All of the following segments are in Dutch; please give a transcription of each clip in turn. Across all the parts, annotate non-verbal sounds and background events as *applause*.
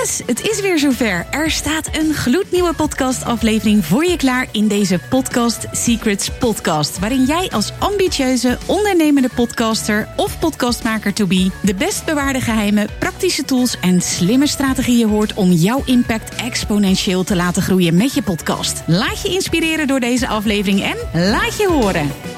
Yes, het is weer zover. Er staat een gloednieuwe podcastaflevering voor je klaar in deze Podcast Secrets podcast. Waarin jij als ambitieuze, ondernemende podcaster of podcastmaker to be de best bewaarde geheimen, praktische tools en slimme strategieën hoort om jouw impact exponentieel te laten groeien met je podcast. Laat je inspireren door deze aflevering en laat je horen.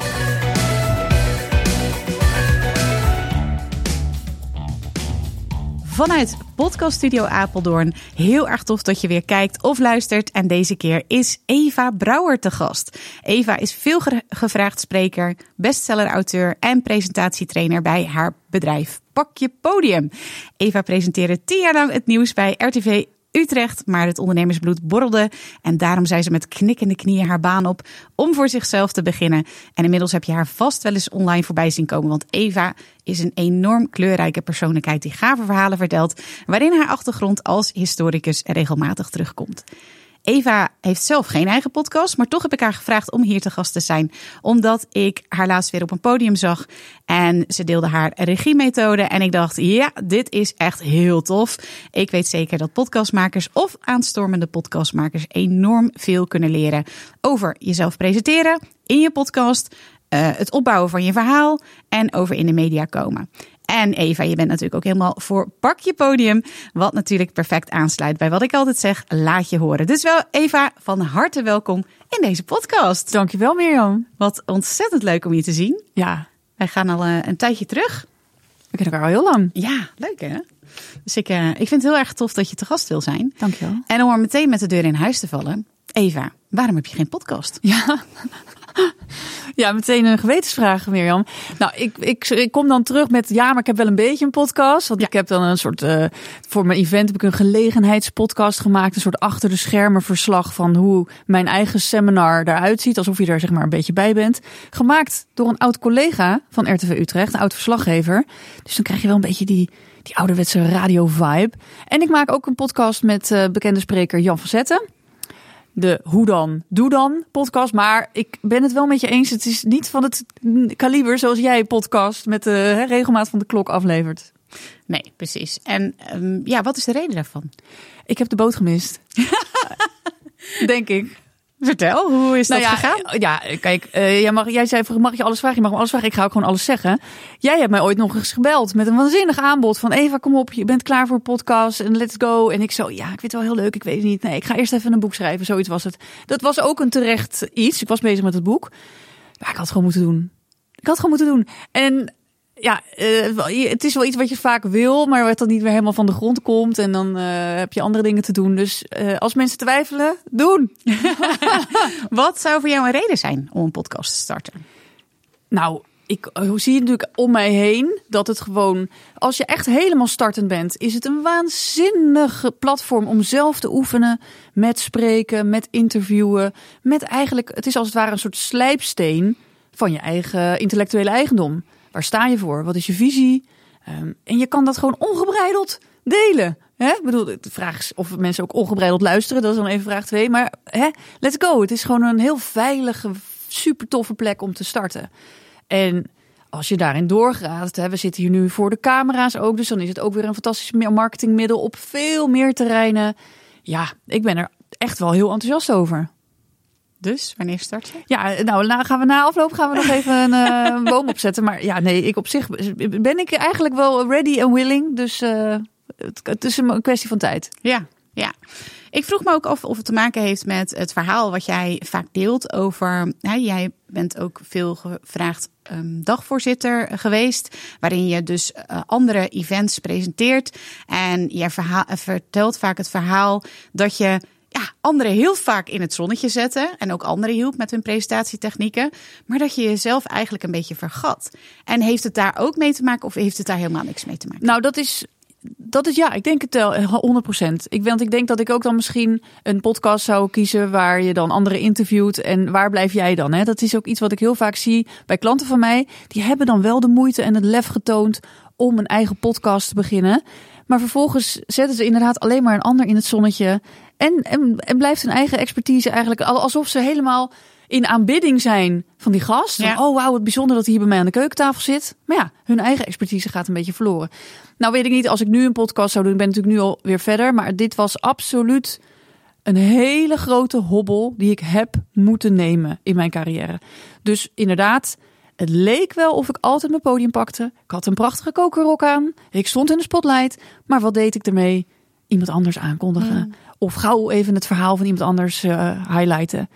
Vanuit Podcast Studio Apeldoorn. Heel erg tof dat je weer kijkt of luistert. En deze keer is Eva Brouwer te gast. Eva is veel gevraagd spreker, bestseller-auteur en presentatietrainer bij haar bedrijf Pak je Podium. Eva presenteerde tien jaar lang het nieuws bij RTV Utrecht, maar het ondernemersbloed borrelde. En daarom zei ze met knikkende knieën haar baan op om voor zichzelf te beginnen. En inmiddels heb je haar vast wel eens online voorbij zien komen. Want Eva is een enorm kleurrijke persoonlijkheid die gave verhalen vertelt. Waarin haar achtergrond als historicus regelmatig terugkomt. Eva heeft zelf geen eigen podcast, maar toch heb ik haar gevraagd om hier te gast te zijn. Omdat ik haar laatst weer op een podium zag en ze deelde haar regiemethode. En ik dacht, ja, dit is echt heel tof. Ik weet zeker dat podcastmakers of aanstormende podcastmakers enorm veel kunnen leren over jezelf presenteren in je podcast. Uh, het opbouwen van je verhaal en over in de media komen. En Eva, je bent natuurlijk ook helemaal voor pak je podium. Wat natuurlijk perfect aansluit bij wat ik altijd zeg, laat je horen. Dus wel Eva, van harte welkom in deze podcast. Dankjewel Mirjam. Wat ontzettend leuk om je te zien. Ja. Wij gaan al eh, een tijdje terug. We kennen elkaar al heel lang. Ja, leuk hè? Dus ik, uh, ik vind het heel erg tof dat je te gast wil zijn. Dankjewel. En om er meteen met de deur in huis te vallen. Eva, waarom heb je geen podcast? Ja, *laughs* ja, meteen een gewetensvraag, Mirjam. Nou, ik, ik, ik kom dan terug met ja, maar ik heb wel een beetje een podcast. Want ik heb dan een soort uh, voor mijn event heb ik een gelegenheidspodcast gemaakt, een soort achter de schermen verslag van hoe mijn eigen seminar eruit ziet, alsof je er zeg maar een beetje bij bent. Gemaakt door een oud collega van RTV Utrecht, een oud verslaggever. Dus dan krijg je wel een beetje die die ouderwetse radio vibe. En ik maak ook een podcast met uh, bekende spreker Jan van Zetten de Hoe dan, Doe dan podcast. Maar ik ben het wel met je eens. Het is niet van het kaliber zoals jij podcast met de regelmaat van de klok aflevert. Nee, precies. En um, ja, wat is de reden daarvan? Ik heb de boot gemist. *laughs* Denk ik. Vertel, hoe is dat nou ja, gegaan? Ja, kijk, uh, jij, mag, jij zei, mag je alles vragen? Je mag me alles vragen. Ik ga ook gewoon alles zeggen. Jij hebt mij ooit nog eens gebeld met een waanzinnig aanbod van Eva, kom op, je bent klaar voor een podcast en let's go. En ik zo, ja, ik vind het wel heel leuk, ik weet het niet. Nee, ik ga eerst even een boek schrijven, zoiets was het. Dat was ook een terecht iets. Ik was bezig met het boek. Maar ik had het gewoon moeten doen. Ik had het gewoon moeten doen. En ja, uh, het is wel iets wat je vaak wil, maar wat dan niet weer helemaal van de grond komt. En dan uh, heb je andere dingen te doen. Dus uh, als mensen twijfelen, doen. *laughs* wat zou voor jou een reden zijn om een podcast te starten? Nou, ik zie natuurlijk om mij heen dat het gewoon, als je echt helemaal startend bent, is het een waanzinnig platform om zelf te oefenen met spreken, met interviewen, met eigenlijk, het is als het ware een soort slijpsteen van je eigen intellectuele eigendom. Waar sta je voor? Wat is je visie? Um, en je kan dat gewoon ongebreideld delen. Hè? Ik bedoel, de vraag is of mensen ook ongebreideld luisteren. Dat is dan even vraag twee. Maar hè, let's go. Het is gewoon een heel veilige, super toffe plek om te starten. En als je daarin doorgaat, hè, we zitten hier nu voor de camera's ook. Dus dan is het ook weer een fantastisch marketingmiddel op veel meer terreinen. Ja, ik ben er echt wel heel enthousiast over. Dus, wanneer start je? Ja, nou, na, gaan we na afloop gaan we nog *laughs* even een uh, boom opzetten. Maar ja, nee, ik op zich ben ik eigenlijk wel ready and willing. Dus uh, het, het, is een kwestie van tijd. Ja, ja. Ik vroeg me ook af of het te maken heeft met het verhaal wat jij vaak deelt over. Jij bent ook veel gevraagd um, dagvoorzitter geweest, waarin je dus uh, andere events presenteert. En jij verhaal, vertelt vaak het verhaal dat je ja, anderen heel vaak in het zonnetje zetten. En ook anderen hielp met hun presentatietechnieken. Maar dat je jezelf eigenlijk een beetje vergat. En heeft het daar ook mee te maken of heeft het daar helemaal niks mee te maken? Nou, dat is dat is ja, ik denk het wel 100%. Ik, want ik denk dat ik ook dan misschien een podcast zou kiezen waar je dan anderen interviewt. En waar blijf jij dan? Hè? Dat is ook iets wat ik heel vaak zie bij klanten van mij. Die hebben dan wel de moeite en het lef getoond om een eigen podcast te beginnen. Maar vervolgens zetten ze inderdaad alleen maar een ander in het zonnetje. En, en, en blijft hun eigen expertise eigenlijk alsof ze helemaal in aanbidding zijn van die gast. Ja. Oh wauw, wat bijzonder dat hij hier bij mij aan de keukentafel zit. Maar ja, hun eigen expertise gaat een beetje verloren. Nou weet ik niet, als ik nu een podcast zou doen, ik ben natuurlijk nu al weer verder. Maar dit was absoluut een hele grote hobbel die ik heb moeten nemen in mijn carrière. Dus inderdaad, het leek wel of ik altijd mijn podium pakte. Ik had een prachtige kokerrok aan. Ik stond in de spotlight. Maar wat deed ik ermee? Iemand anders aankondigen. Of gauw even het verhaal van iemand anders eh, highlighten.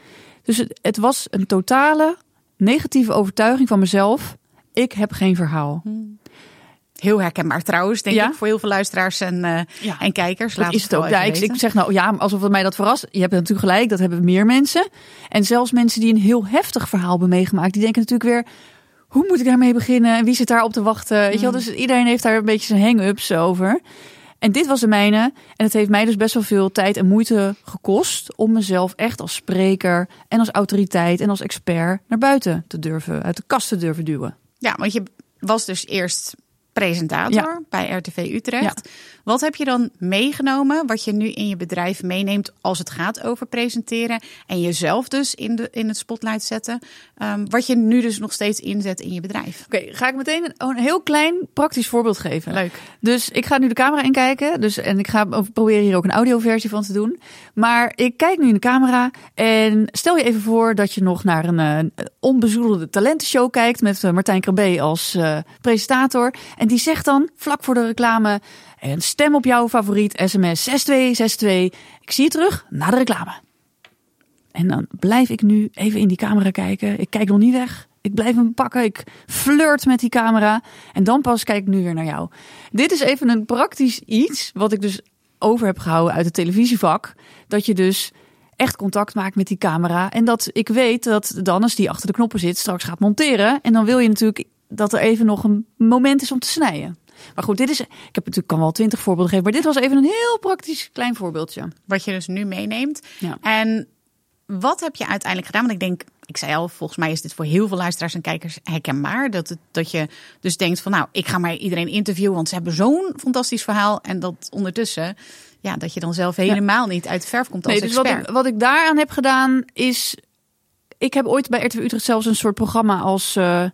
Dus het, het was een totale negatieve overtuiging van mezelf. Ik heb geen verhaal. Heel herkenbaar trouwens, denk Ja? ik, voor heel veel luisteraars en, eh, Ja. en kijkers. Dat is het ook. Ja, ik, ik zeg nou ja, alsof het mij dat verrast. Je hebt natuurlijk gelijk, dat hebben meer mensen. En zelfs mensen die een heel heftig verhaal hebben meegemaakt, die denken natuurlijk weer. Hoe moet ik daarmee beginnen? En wie zit daar op te wachten? Weet je wel? Dus iedereen heeft daar een beetje zijn hang-ups over. En dit was de mijne. En het heeft mij dus best wel veel tijd en moeite gekost om mezelf echt als spreker en als autoriteit en als expert naar buiten te durven, uit de kast te durven duwen. Ja, want je was dus eerst presentator Ja. bij RTV Utrecht. Wat heb je dan meegenomen, wat je nu in je bedrijf meeneemt als het gaat over presenteren en jezelf dus in, de, in het spotlight zetten, ehm, wat je nu dus nog steeds inzet in je bedrijf? Oké, ga ik meteen een, een heel klein praktisch voorbeeld geven. Leuk. Dus ik ga nu de camera inkijken. Dus, en ik ga proberen hier ook een audioversie van te doen. Maar ik kijk nu in de camera. En stel je even voor dat je nog naar een eh, onbezoedelde talentenshow kijkt. Met eh, Martijn Krabbe als eh, presentator. En die zegt dan vlak voor de reclame. En stem op jouw favoriet sms 6262. Ik zie je terug na de reclame. En dan blijf ik nu even in die camera kijken. Ik kijk nog niet weg. Ik blijf hem pakken. Ik flirt met die camera. En dan pas kijk ik nu weer naar jou. Dit is even een praktisch iets wat ik dus over heb gehouden uit het televisievak. Dat je dus echt contact maakt met die camera. En dat ik weet dat Dannes die achter de knoppen zit straks gaat monteren. En dan wil je natuurlijk dat er even nog een moment is om te snijden. Maar goed, dit is. Ik heb natuurlijk kan wel twintig voorbeelden geven. Maar dit was even een heel praktisch klein voorbeeldje. Wat je dus nu meeneemt. Ja. En wat heb je uiteindelijk gedaan? Want ik denk, ik zei al, volgens mij is dit voor heel veel luisteraars en kijkers herkenbaar. Dat, het, dat je dus denkt van nou, ik ga maar iedereen interviewen, want ze hebben zo'n fantastisch verhaal. En dat ondertussen, ja, dat je dan zelf helemaal niet uit de verf komt als Nee, dus wat expert. ik, wat ik daaraan heb gedaan is. Ik heb ooit bij RTV Utrecht zelfs een soort programma als eh,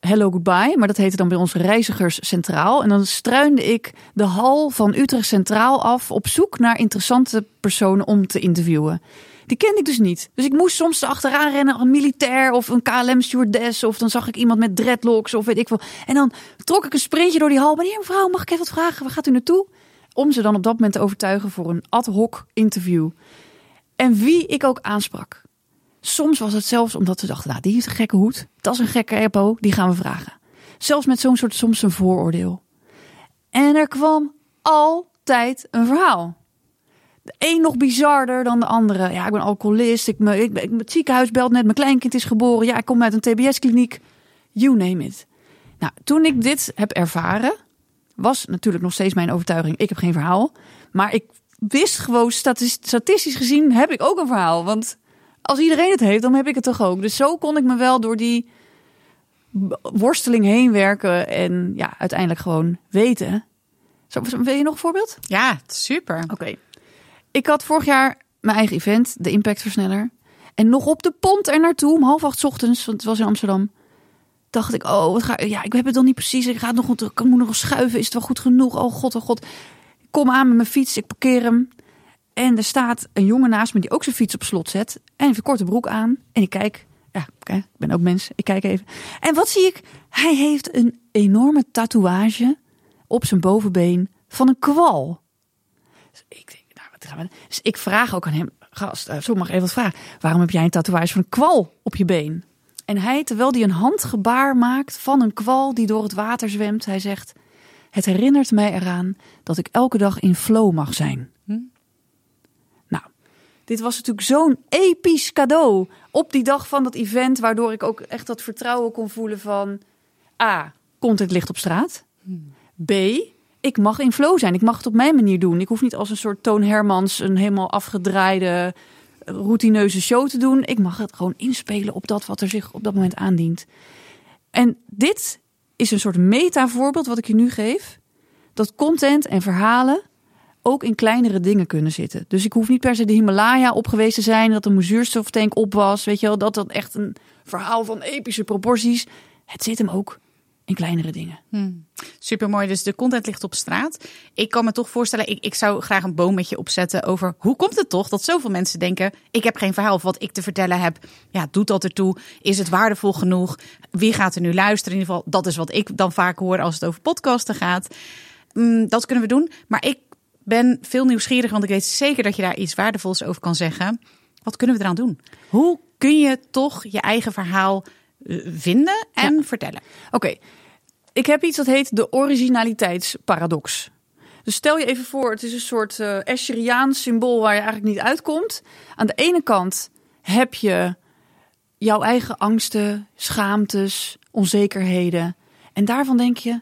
Hello Goodbye. Maar dat heette dan bij ons Reizigers Centraal. En dan struinde ik de hal van Utrecht Centraal af op zoek naar interessante personen om te interviewen. Die kende ik dus niet. Dus ik moest soms achteraan rennen, een militair of een KLM-stewardess. Of dan zag ik iemand met dreadlocks of weet ik veel. En dan trok ik een sprintje door die hal. Meneer, mevrouw, mag ik even wat vragen? Waar gaat u naartoe? Om ze dan op dat moment te overtuigen voor een ad hoc interview. En wie ik ook aansprak. Soms was het zelfs omdat ze dachten, nou, die heeft een gekke hoed. Dat is een gekke epo, die gaan we vragen. Zelfs met zo'n soort soms een vooroordeel. En er kwam altijd een verhaal. De een nog bizarder dan de andere. Ja, ik ben alcoholist. Ik, me, ik, ik, het ziekenhuis belt net. Mijn kleinkind is geboren. Ja, ik kom uit een TBS-kliniek. You name it. Nou, toen ik dit heb ervaren, was natuurlijk nog steeds mijn overtuiging. Ik heb geen verhaal. Maar ik wist gewoon, statis- statistisch gezien, heb ik ook een verhaal. Want als iedereen het heeft, dan heb ik het toch ook. Dus zo kon ik me wel door die worsteling heen werken. En ja, uiteindelijk gewoon weten. Zo, wil je nog een voorbeeld? Ja, super. Oké. Ik had vorig jaar mijn eigen event, de Impact Versneller. En nog op de pont er naartoe, om half acht 's ochtends, want het was in Amsterdam. Dacht ik, oh, wat ga, ja, ik heb het dan niet precies. Ik ga het nog, ik moet nog schuiven. Is het wel goed genoeg? Oh god, oh god. Ik kom aan met mijn fiets, ik parkeer hem. En er staat een jongen naast me die ook zijn fiets op slot zet. En heeft een korte broek aan. En ik kijk, ja, ik ben ook mens. Ik kijk even. En wat zie ik? Hij heeft een enorme tatoeage op zijn bovenbeen van een kwal. Dus ik denk, nou, wat gaan we... Dus ik vraag ook aan hem, gast, uh, zo mag ik even wat vragen. Waarom heb jij een tatoeage van een kwal op je been? En hij, terwijl hij een handgebaar maakt van een kwal die door het water zwemt, hij zegt: Het herinnert mij eraan dat ik elke dag in flow mag zijn. Dit was natuurlijk zo'n episch cadeau op die dag van dat event, waardoor ik ook echt dat vertrouwen kon voelen van A, komt het licht op straat? B, ik mag in flow zijn. Ik mag het op mijn manier doen. Ik hoef niet als een soort Toon Hermans een helemaal afgedraaide, routineuze show te doen. Ik mag het gewoon inspelen op dat wat er zich op dat moment aandient. En dit is een soort meta-voorbeeld wat ik je nu geef. Dat content en verhalen ook in kleinere dingen kunnen zitten. Dus ik hoef niet per se de Himalaya op geweest te zijn, dat er een op was, weet je wel, dat dat echt een verhaal van epische proporties. Het zit hem ook in kleinere dingen. Hmm. Super mooi. Dus de content ligt op straat. Ik kan me toch voorstellen, ik, ik zou graag een boom met je opzetten over hoe komt het toch dat zoveel mensen denken: ik heb geen verhaal of wat ik te vertellen heb. Ja, doet dat ertoe? Is het waardevol genoeg? Wie gaat er nu luisteren? In ieder geval, dat is wat ik dan vaak hoor als het over podcasten gaat. Mm, dat kunnen we doen. Maar ik ben veel nieuwsgierig, want ik weet zeker dat je daar iets waardevols over kan zeggen. Wat kunnen we eraan doen? Hoe kun je toch je eigen verhaal eh, vinden en vertellen? Oké, ik heb iets dat heet de originaliteitsparadox. Dus stel je even voor, het is een soort uh, Escheriaans symbool waar je eigenlijk niet uitkomt. Aan de ene kant heb je jouw eigen angsten, schaamtes, onzekerheden. En daarvan denk je,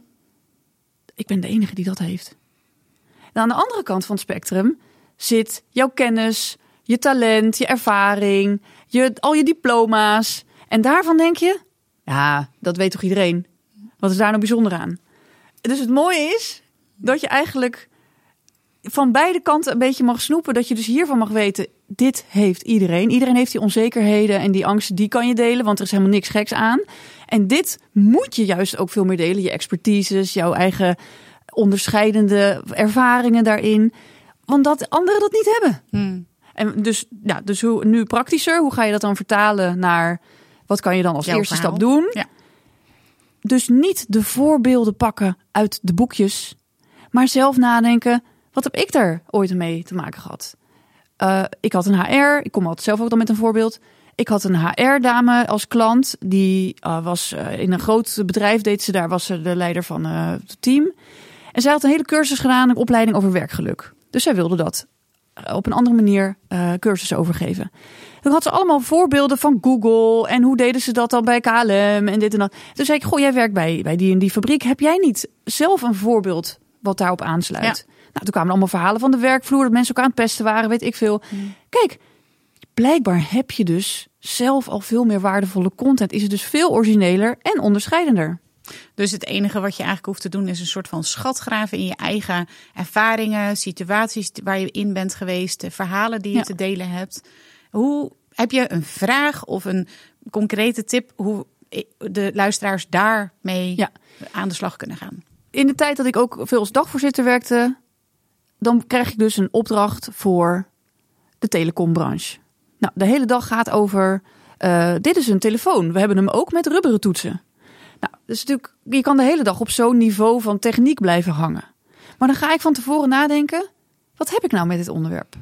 ik ben de enige die dat heeft. En aan de andere kant van het spectrum zit jouw kennis, je talent, je ervaring, je, al je diploma's. En daarvan denk je, ja, dat weet toch iedereen? Wat is daar nou bijzonder aan? Dus het mooie is dat je eigenlijk van beide kanten een beetje mag snoepen. Dat je dus hiervan mag weten, dit heeft iedereen. Iedereen heeft die onzekerheden en die angsten, die kan je delen, want er is helemaal niks geks aan. En dit moet je juist ook veel meer delen. Je expertises, jouw eigen onderscheidende ervaringen daarin. Want dat anderen dat niet hebben. Hmm. En dus, ja, dus hoe, nu praktischer, hoe ga je dat dan vertalen naar wat kan je dan als Jouw eerste verhaal. stap doen? Ja. Dus niet de voorbeelden pakken uit de boekjes, maar zelf nadenken: wat heb ik daar ooit mee te maken gehad? Eh, ik had een HR, ik kom altijd zelf ook dan met een voorbeeld. Ik had een HR-dame als klant, die eh, was eh, in een groot bedrijf, deed ze daar, was ze de leider van het team. En zij had een hele cursus gedaan, een opleiding over werkgeluk. Dus zij wilde dat eh, op een andere manier eh cursussen overgeven. Toen had ze allemaal voorbeelden van Google en hoe deden ze dat dan bij KLM en dit en dat. Toen zei ik, goh, jij werkt bij, bij die en die fabriek. Heb jij niet zelf een voorbeeld wat daarop aansluit? Nou, toen kwamen allemaal verhalen van de werkvloer, dat mensen elkaar aan het pesten waren, weet ik veel. Kijk, blijkbaar heb je dus zelf al veel meer waardevolle content. Is het dus veel origineler en onderscheidender. Dus het enige wat je eigenlijk hoeft te doen is een soort van schatgraven in je eigen ervaringen, situaties waar je in bent geweest, de verhalen die je Ja. te delen hebt. Hoe heb je een vraag of een concrete tip hoe de luisteraars daarmee Ja. aan de slag kunnen gaan? in de tijd dat ik ook veel als dagvoorzitter werkte, dan krijg ik dus een opdracht voor de telecombranche. Nou, de hele dag gaat over, eh, dit is een telefoon. We hebben hem ook met rubberen toetsen. Dus natuurlijk, je kan de hele dag op zo'n niveau van techniek blijven hangen. Maar dan ga ik van tevoren nadenken, wat heb ik nou met dit onderwerp?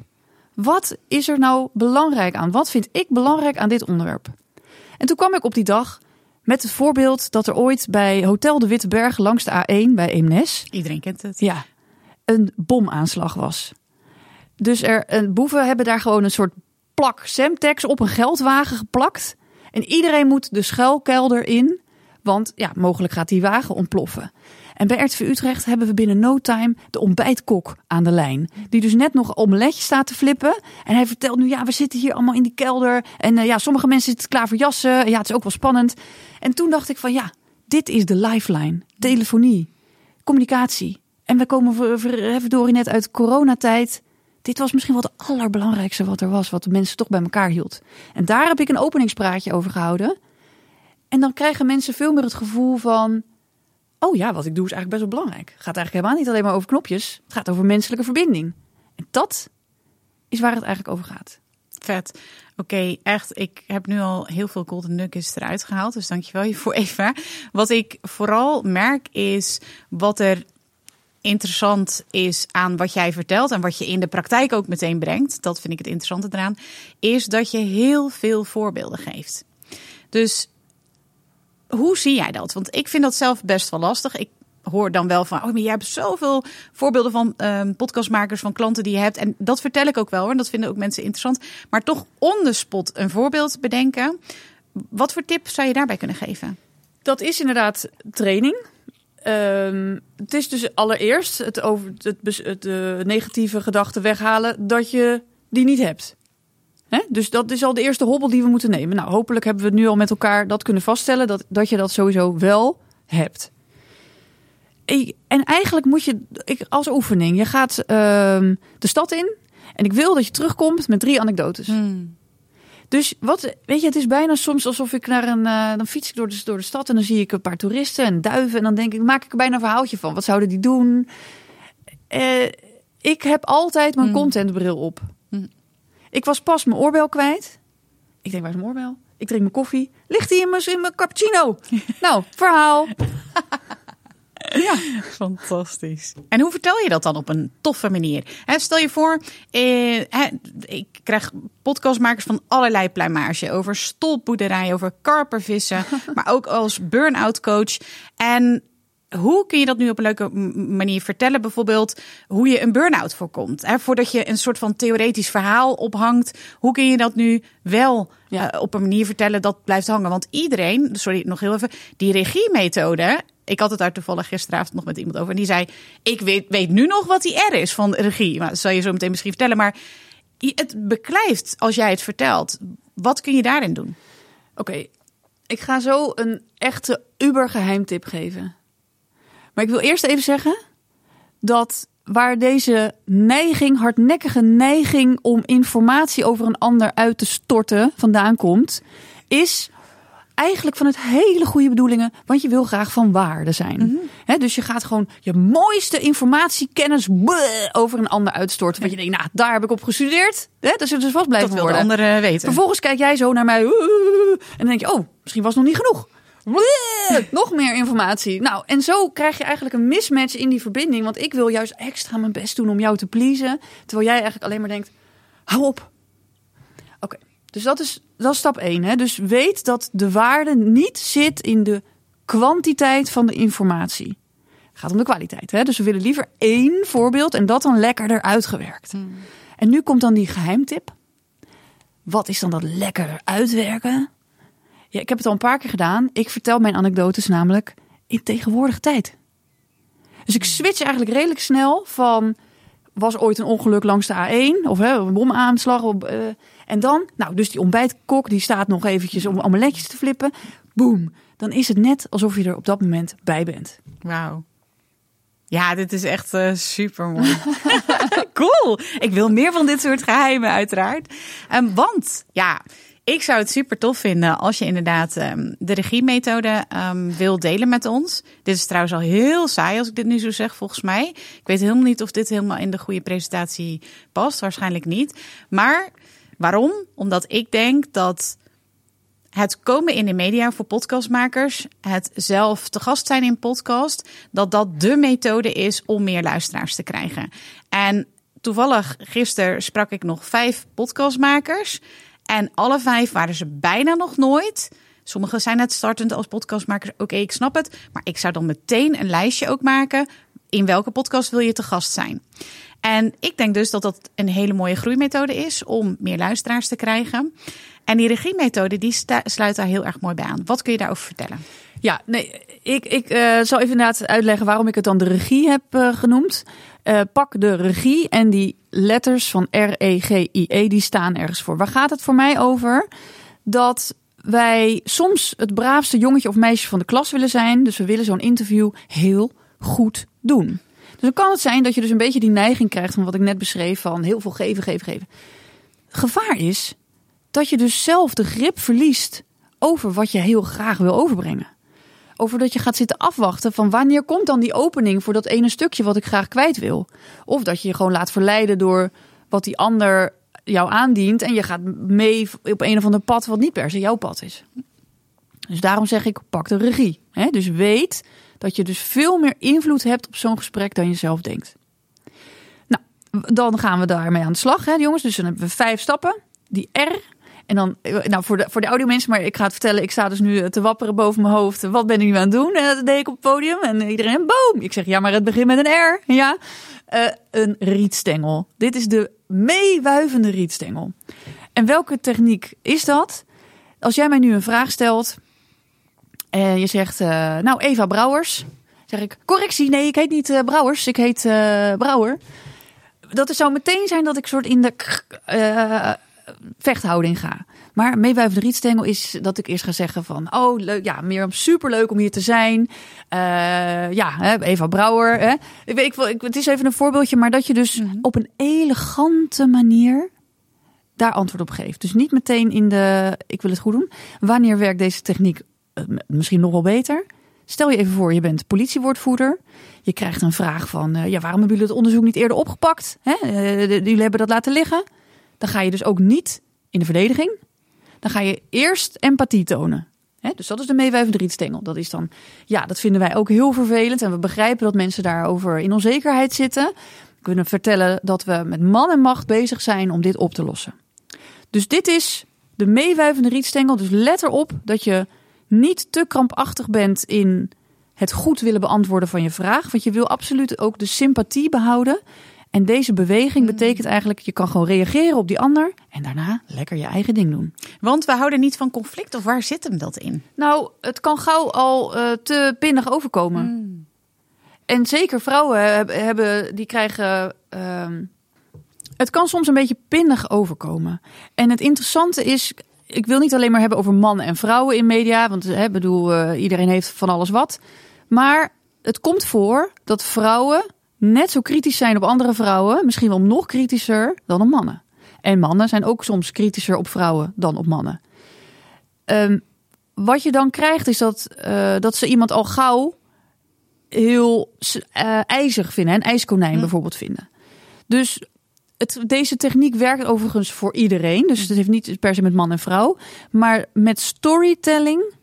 Wat is er nou belangrijk aan? Wat vind ik belangrijk aan dit onderwerp? En toen kwam ik op die dag met het voorbeeld dat er ooit bij Hotel de Witte Berg langs de A1 bij Eemnes Iedereen kent het. ja, een bomaanslag was. Dus er, een boeven hebben daar gewoon een soort plak Semtex op een geldwagen geplakt. En iedereen moet de schuilkelder in, want ja, mogelijk gaat die wagen ontploffen. En bij RTV Utrecht hebben we binnen no time de ontbijtkok aan de lijn. Die dus net nog omeletje staat te flippen. En hij vertelt nu, ja, we zitten hier allemaal in die kelder. En eh, ja, sommige mensen zitten klaar voor jassen. Ja, het is ook wel spannend. En toen dacht ik van, ja, dit is de lifeline. Telefonie, communicatie. En we komen verdorie net uit coronatijd. Dit was misschien wel het allerbelangrijkste wat er was. Wat de mensen toch bij elkaar hield. En daar heb ik een openingspraatje over gehouden. En dan krijgen mensen veel meer het gevoel van... Oh ja, wat ik doe is eigenlijk best wel belangrijk. Het gaat eigenlijk helemaal niet alleen maar over knopjes. Het gaat over menselijke verbinding. En dat is waar het eigenlijk over gaat. Vet. Oké, echt. Ik heb nu al heel veel golden nuggets eruit gehaald. Dus dankjewel hiervoor, *laughs* Eva. Wat ik vooral merk is wat er interessant is aan wat jij vertelt en wat je in de praktijk ook meteen brengt. Dat vind ik het interessante eraan. Is dat je heel veel voorbeelden geeft. Dus hoe zie jij dat? Want ik vind dat zelf best wel lastig. Ik hoor dan wel van, oh, maar jij hebt zoveel voorbeelden van ehm, podcastmakers, van klanten die je hebt. En dat vertel ik ook wel hoor. Dat vinden ook mensen interessant. Maar toch on the spot een voorbeeld bedenken. Wat voor tip zou je daarbij kunnen geven? Dat is inderdaad training. Ehm, het is dus allereerst het over het, het de negatieve gedachten weghalen dat je die niet hebt. Dus dat is al de eerste hobbel die we moeten nemen. Nou, hopelijk hebben we nu al met elkaar dat kunnen vaststellen dat, dat je dat sowieso wel hebt. en eigenlijk moet je, ik, als oefening, je gaat ehm, de stad in. En ik wil dat je terugkomt met drie anekdotes. Dus wat, weet je, het is bijna soms alsof ik naar een, eh, dan fiets ik door de, door de stad en dan zie ik een paar toeristen en duiven. En dan denk ik, maak ik er bijna een verhaaltje van. Wat zouden die doen? Eh, ik heb altijd mijn Mm. contentbril op. Ik was pas mijn oorbel kwijt. Ik denk, waar is mijn oorbel? Ik drink mijn koffie. Ligt die in mijn, in mijn cappuccino? *laughs* nou, verhaal. *laughs* ja. Fantastisch. En hoe vertel je dat dan op een toffe manier? Hè, stel je voor, eh, ik krijg podcastmakers van allerlei pluimage over stolpboerderijen, over karpervissen, *laughs* maar ook als burn-out coach. En hoe kun je dat nu op een leuke manier vertellen? Bijvoorbeeld hoe je een burn-out voorkomt. Hè, voordat je een soort van theoretisch verhaal ophangt. Hoe kun je dat nu wel Ja. eh, op een manier vertellen dat blijft hangen? Want iedereen, sorry nog heel even, die regiemethode. Ik had het daar toevallig gisteravond nog met iemand over. En die zei: Ik weet, weet nu nog wat die R is van regie. Maar dat zal je zo meteen misschien vertellen. Maar het beklijft als jij het vertelt. Wat kun je daarin doen? Oké, ik ga zo een echte uber geheimtip geven. Maar ik wil eerst even zeggen dat waar deze neiging, hardnekkige neiging om informatie over een ander uit te storten vandaan komt, is eigenlijk van het hele goede bedoelingen, want je wil graag van waarde zijn. Hè, dus je gaat gewoon je mooiste informatie, kennis bleh, over een ander uitstorten. Want je denkt, nou, daar heb ik op gestudeerd. Hè, dat zullen ze vast blijven Dat wil de worden. anderen weten. Vervolgens kijk jij zo naar mij. En dan denk je, oh, misschien was het nog niet genoeg. Nog meer informatie. Nou, en zo krijg je eigenlijk een mismatch in die verbinding. Want ik wil juist extra mijn best doen om jou te pleasen. Terwijl jij eigenlijk alleen maar denkt, hou op. Oké, dus dat is, dat is stap 1. Hè? Dus weet dat de waarde niet zit in de kwantiteit van de informatie. Het gaat om de kwaliteit. Hè? Dus we willen liever één voorbeeld en dat dan lekker eruit gewerkt. En nu komt dan die geheimtip. Wat is dan dat lekker uitwerken? Ja, ik heb het al een paar keer gedaan. Ik vertel mijn anekdotes namelijk in tegenwoordige tijd. Dus ik switch eigenlijk redelijk snel van... was ooit een ongeluk langs de A1 of hè, een bomaanslag. Op, eh, en dan, nou, dus die ontbijtkok die staat nog eventjes om omeletjes te flippen. Boom. Dan is het net alsof je er op dat moment bij bent. Wauw. Ja, dit is echt super mooi. *laughs* cool. Ik wil meer van dit soort geheimen, uiteraard. Ehm, want ja, ik zou het super tof vinden als je inderdaad ehm, de regiemethode ehm wil delen met ons. Dit is trouwens al heel saai als ik dit nu zo zeg, volgens mij. Ik weet helemaal niet of dit helemaal in de goede presentatie past. Waarschijnlijk niet. Maar waarom? Omdat ik denk dat het komen in de media voor podcastmakers, het zelf te gast zijn in podcast, dat dat de methode is om meer luisteraars te krijgen. En toevallig gisteren sprak ik nog vijf podcastmakers en alle vijf waren ze bijna nog nooit. Sommigen zijn net startend als podcastmakers. Oké, ik snap het. Maar ik zou dan meteen een lijstje ook maken. In welke podcast wil je te gast zijn? En ik denk dus dat dat een hele mooie groeimethode is om meer luisteraars te krijgen. En die regiemethode die sluit daar heel erg mooi bij aan. Wat kun je daarover vertellen? Ja, nee, ik, ik eh, zal even inderdaad uitleggen waarom ik het dan de regie heb eh, genoemd. Eh, pak de regie en die letters van R-E-G-I-E, die staan ergens voor. Waar gaat het voor mij over? Dat wij soms het braafste jongetje of meisje van de klas willen zijn. Dus we willen zo'n interview heel goed doen. Dus dan kan het zijn dat je dus een beetje die neiging krijgt van wat ik net beschreef van heel veel geven, geven, geven. Gevaar is dat je dus zelf de grip verliest over wat je heel graag wil overbrengen. Over dat je gaat zitten afwachten van wanneer komt dan die opening voor dat ene stukje wat ik graag kwijt wil. Of dat je je gewoon laat verleiden door wat die ander jou aandient en je gaat mee op een of ander pad wat niet per se jouw pad is. Dus daarom zeg ik, pak de regie. Dus weet dat je dus veel meer invloed hebt op zo'n gesprek dan je zelf denkt. Nou, dan gaan we daarmee aan de slag, hè, jongens. Dus dan hebben we vijf stappen. Die R. En dan, nou, voor de, voor de audiomensen, maar ik ga het vertellen. Ik sta dus nu te wapperen boven mijn hoofd. Wat ben ik nu aan het doen? En dat deed ik op het podium. En iedereen, boom! Ik zeg, ja, maar het begint met een R. Ja. Eh, een rietstengel. Dit is de meewuivende rietstengel. En welke techniek is dat? Als jij mij nu een vraag stelt en je zegt, eh, nou Eva Brouwers, zeg ik, correctie, nee, ik heet niet eh, Brouwers, ik heet eh, Brouwer. Dat zou meteen zijn dat ik soort in de eh, vechthouding ga. Maar meewuivende rietstengel is dat ik eerst ga zeggen van... oh, leuk, ja, Mirjam, superleuk om hier te zijn. Eh, ja, Eva Brouwer. Hè. Ik, weet- ik, het is even een voorbeeldje, maar dat je dus op een elegante manier daar antwoord op geeft. Dus niet meteen in de, ik wil het goed doen. Wanneer werkt deze techniek eh, misschien nog wel beter? Stel je even voor, je bent politiewoordvoerder. Je krijgt een vraag van, eh, ja, waarom hebben jullie het onderzoek niet eerder opgepakt? Hè? De- jullie hebben dat laten liggen. Dan ga je dus ook niet in de verdediging. Dan ga je eerst empathie tonen. Dus dat is de meewuivende rietstengel. Dat is dan, ja, dat vinden wij ook heel vervelend. En we begrijpen dat mensen daarover in onzekerheid zitten. We kunnen vertellen dat we met man en macht bezig zijn om dit op te lossen. Dus dit is de meewuivende rietstengel. Dus let erop dat je niet te krampachtig bent in het goed willen beantwoorden van je vraag. Want je wil absoluut ook de sympathie behouden. En deze beweging betekent eigenlijk, je kan gewoon reageren op die ander. En daarna lekker je eigen ding doen. Want we houden niet van conflict, of waar zit hem dat in? Nou, het kan gauw al eh, te pinnig overkomen. En zeker vrouwen heb- hebben, die krijgen. ehm, het kan soms een beetje pinnig overkomen. En het interessante is. Ik wil niet alleen maar hebben over mannen en vrouwen in media. Want ik bedoel, eh, iedereen heeft van alles wat. Maar het komt voor dat vrouwen net zo kritisch zijn op andere vrouwen. Misschien wel nog kritischer dan op mannen. En mannen zijn ook soms kritischer op vrouwen dan op mannen. Ehm, wat je dan krijgt is dat, eh, dat ze iemand al gauw heel eh, ijzig vinden. Een ijskonijn bijvoorbeeld vinden. Dus het, deze techniek werkt overigens voor iedereen. Dus het heeft niet per se met man en vrouw. Maar met storytelling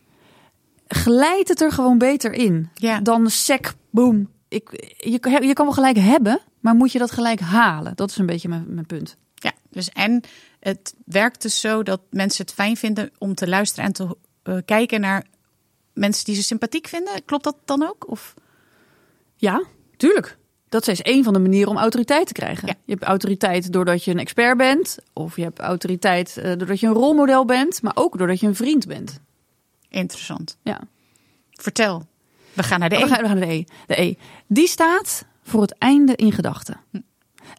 glijdt het er gewoon beter in. Ja. Dan sec, boom. Ik, je, kan- je kan wel gelijk hebben, maar moet je dat gelijk halen? Dat is een beetje mijn, mijn punt. Ja, dus en het werkt dus zo dat mensen het fijn vinden om te luisteren en te eh, kijken naar mensen die ze sympathiek vinden. Klopt dat dan ook? Of Ja, tuurlijk. Dat is één van de manieren om autoriteit te krijgen. Ja. Je hebt autoriteit doordat je een expert bent. Of je hebt autoriteit eh, doordat je een rolmodel bent. Maar ook doordat je een vriend bent. interessant. Ja. Vertel. We gaan naar de we, E. gaan, we gaan naar de E. De E. Die staat voor het einde in gedachten.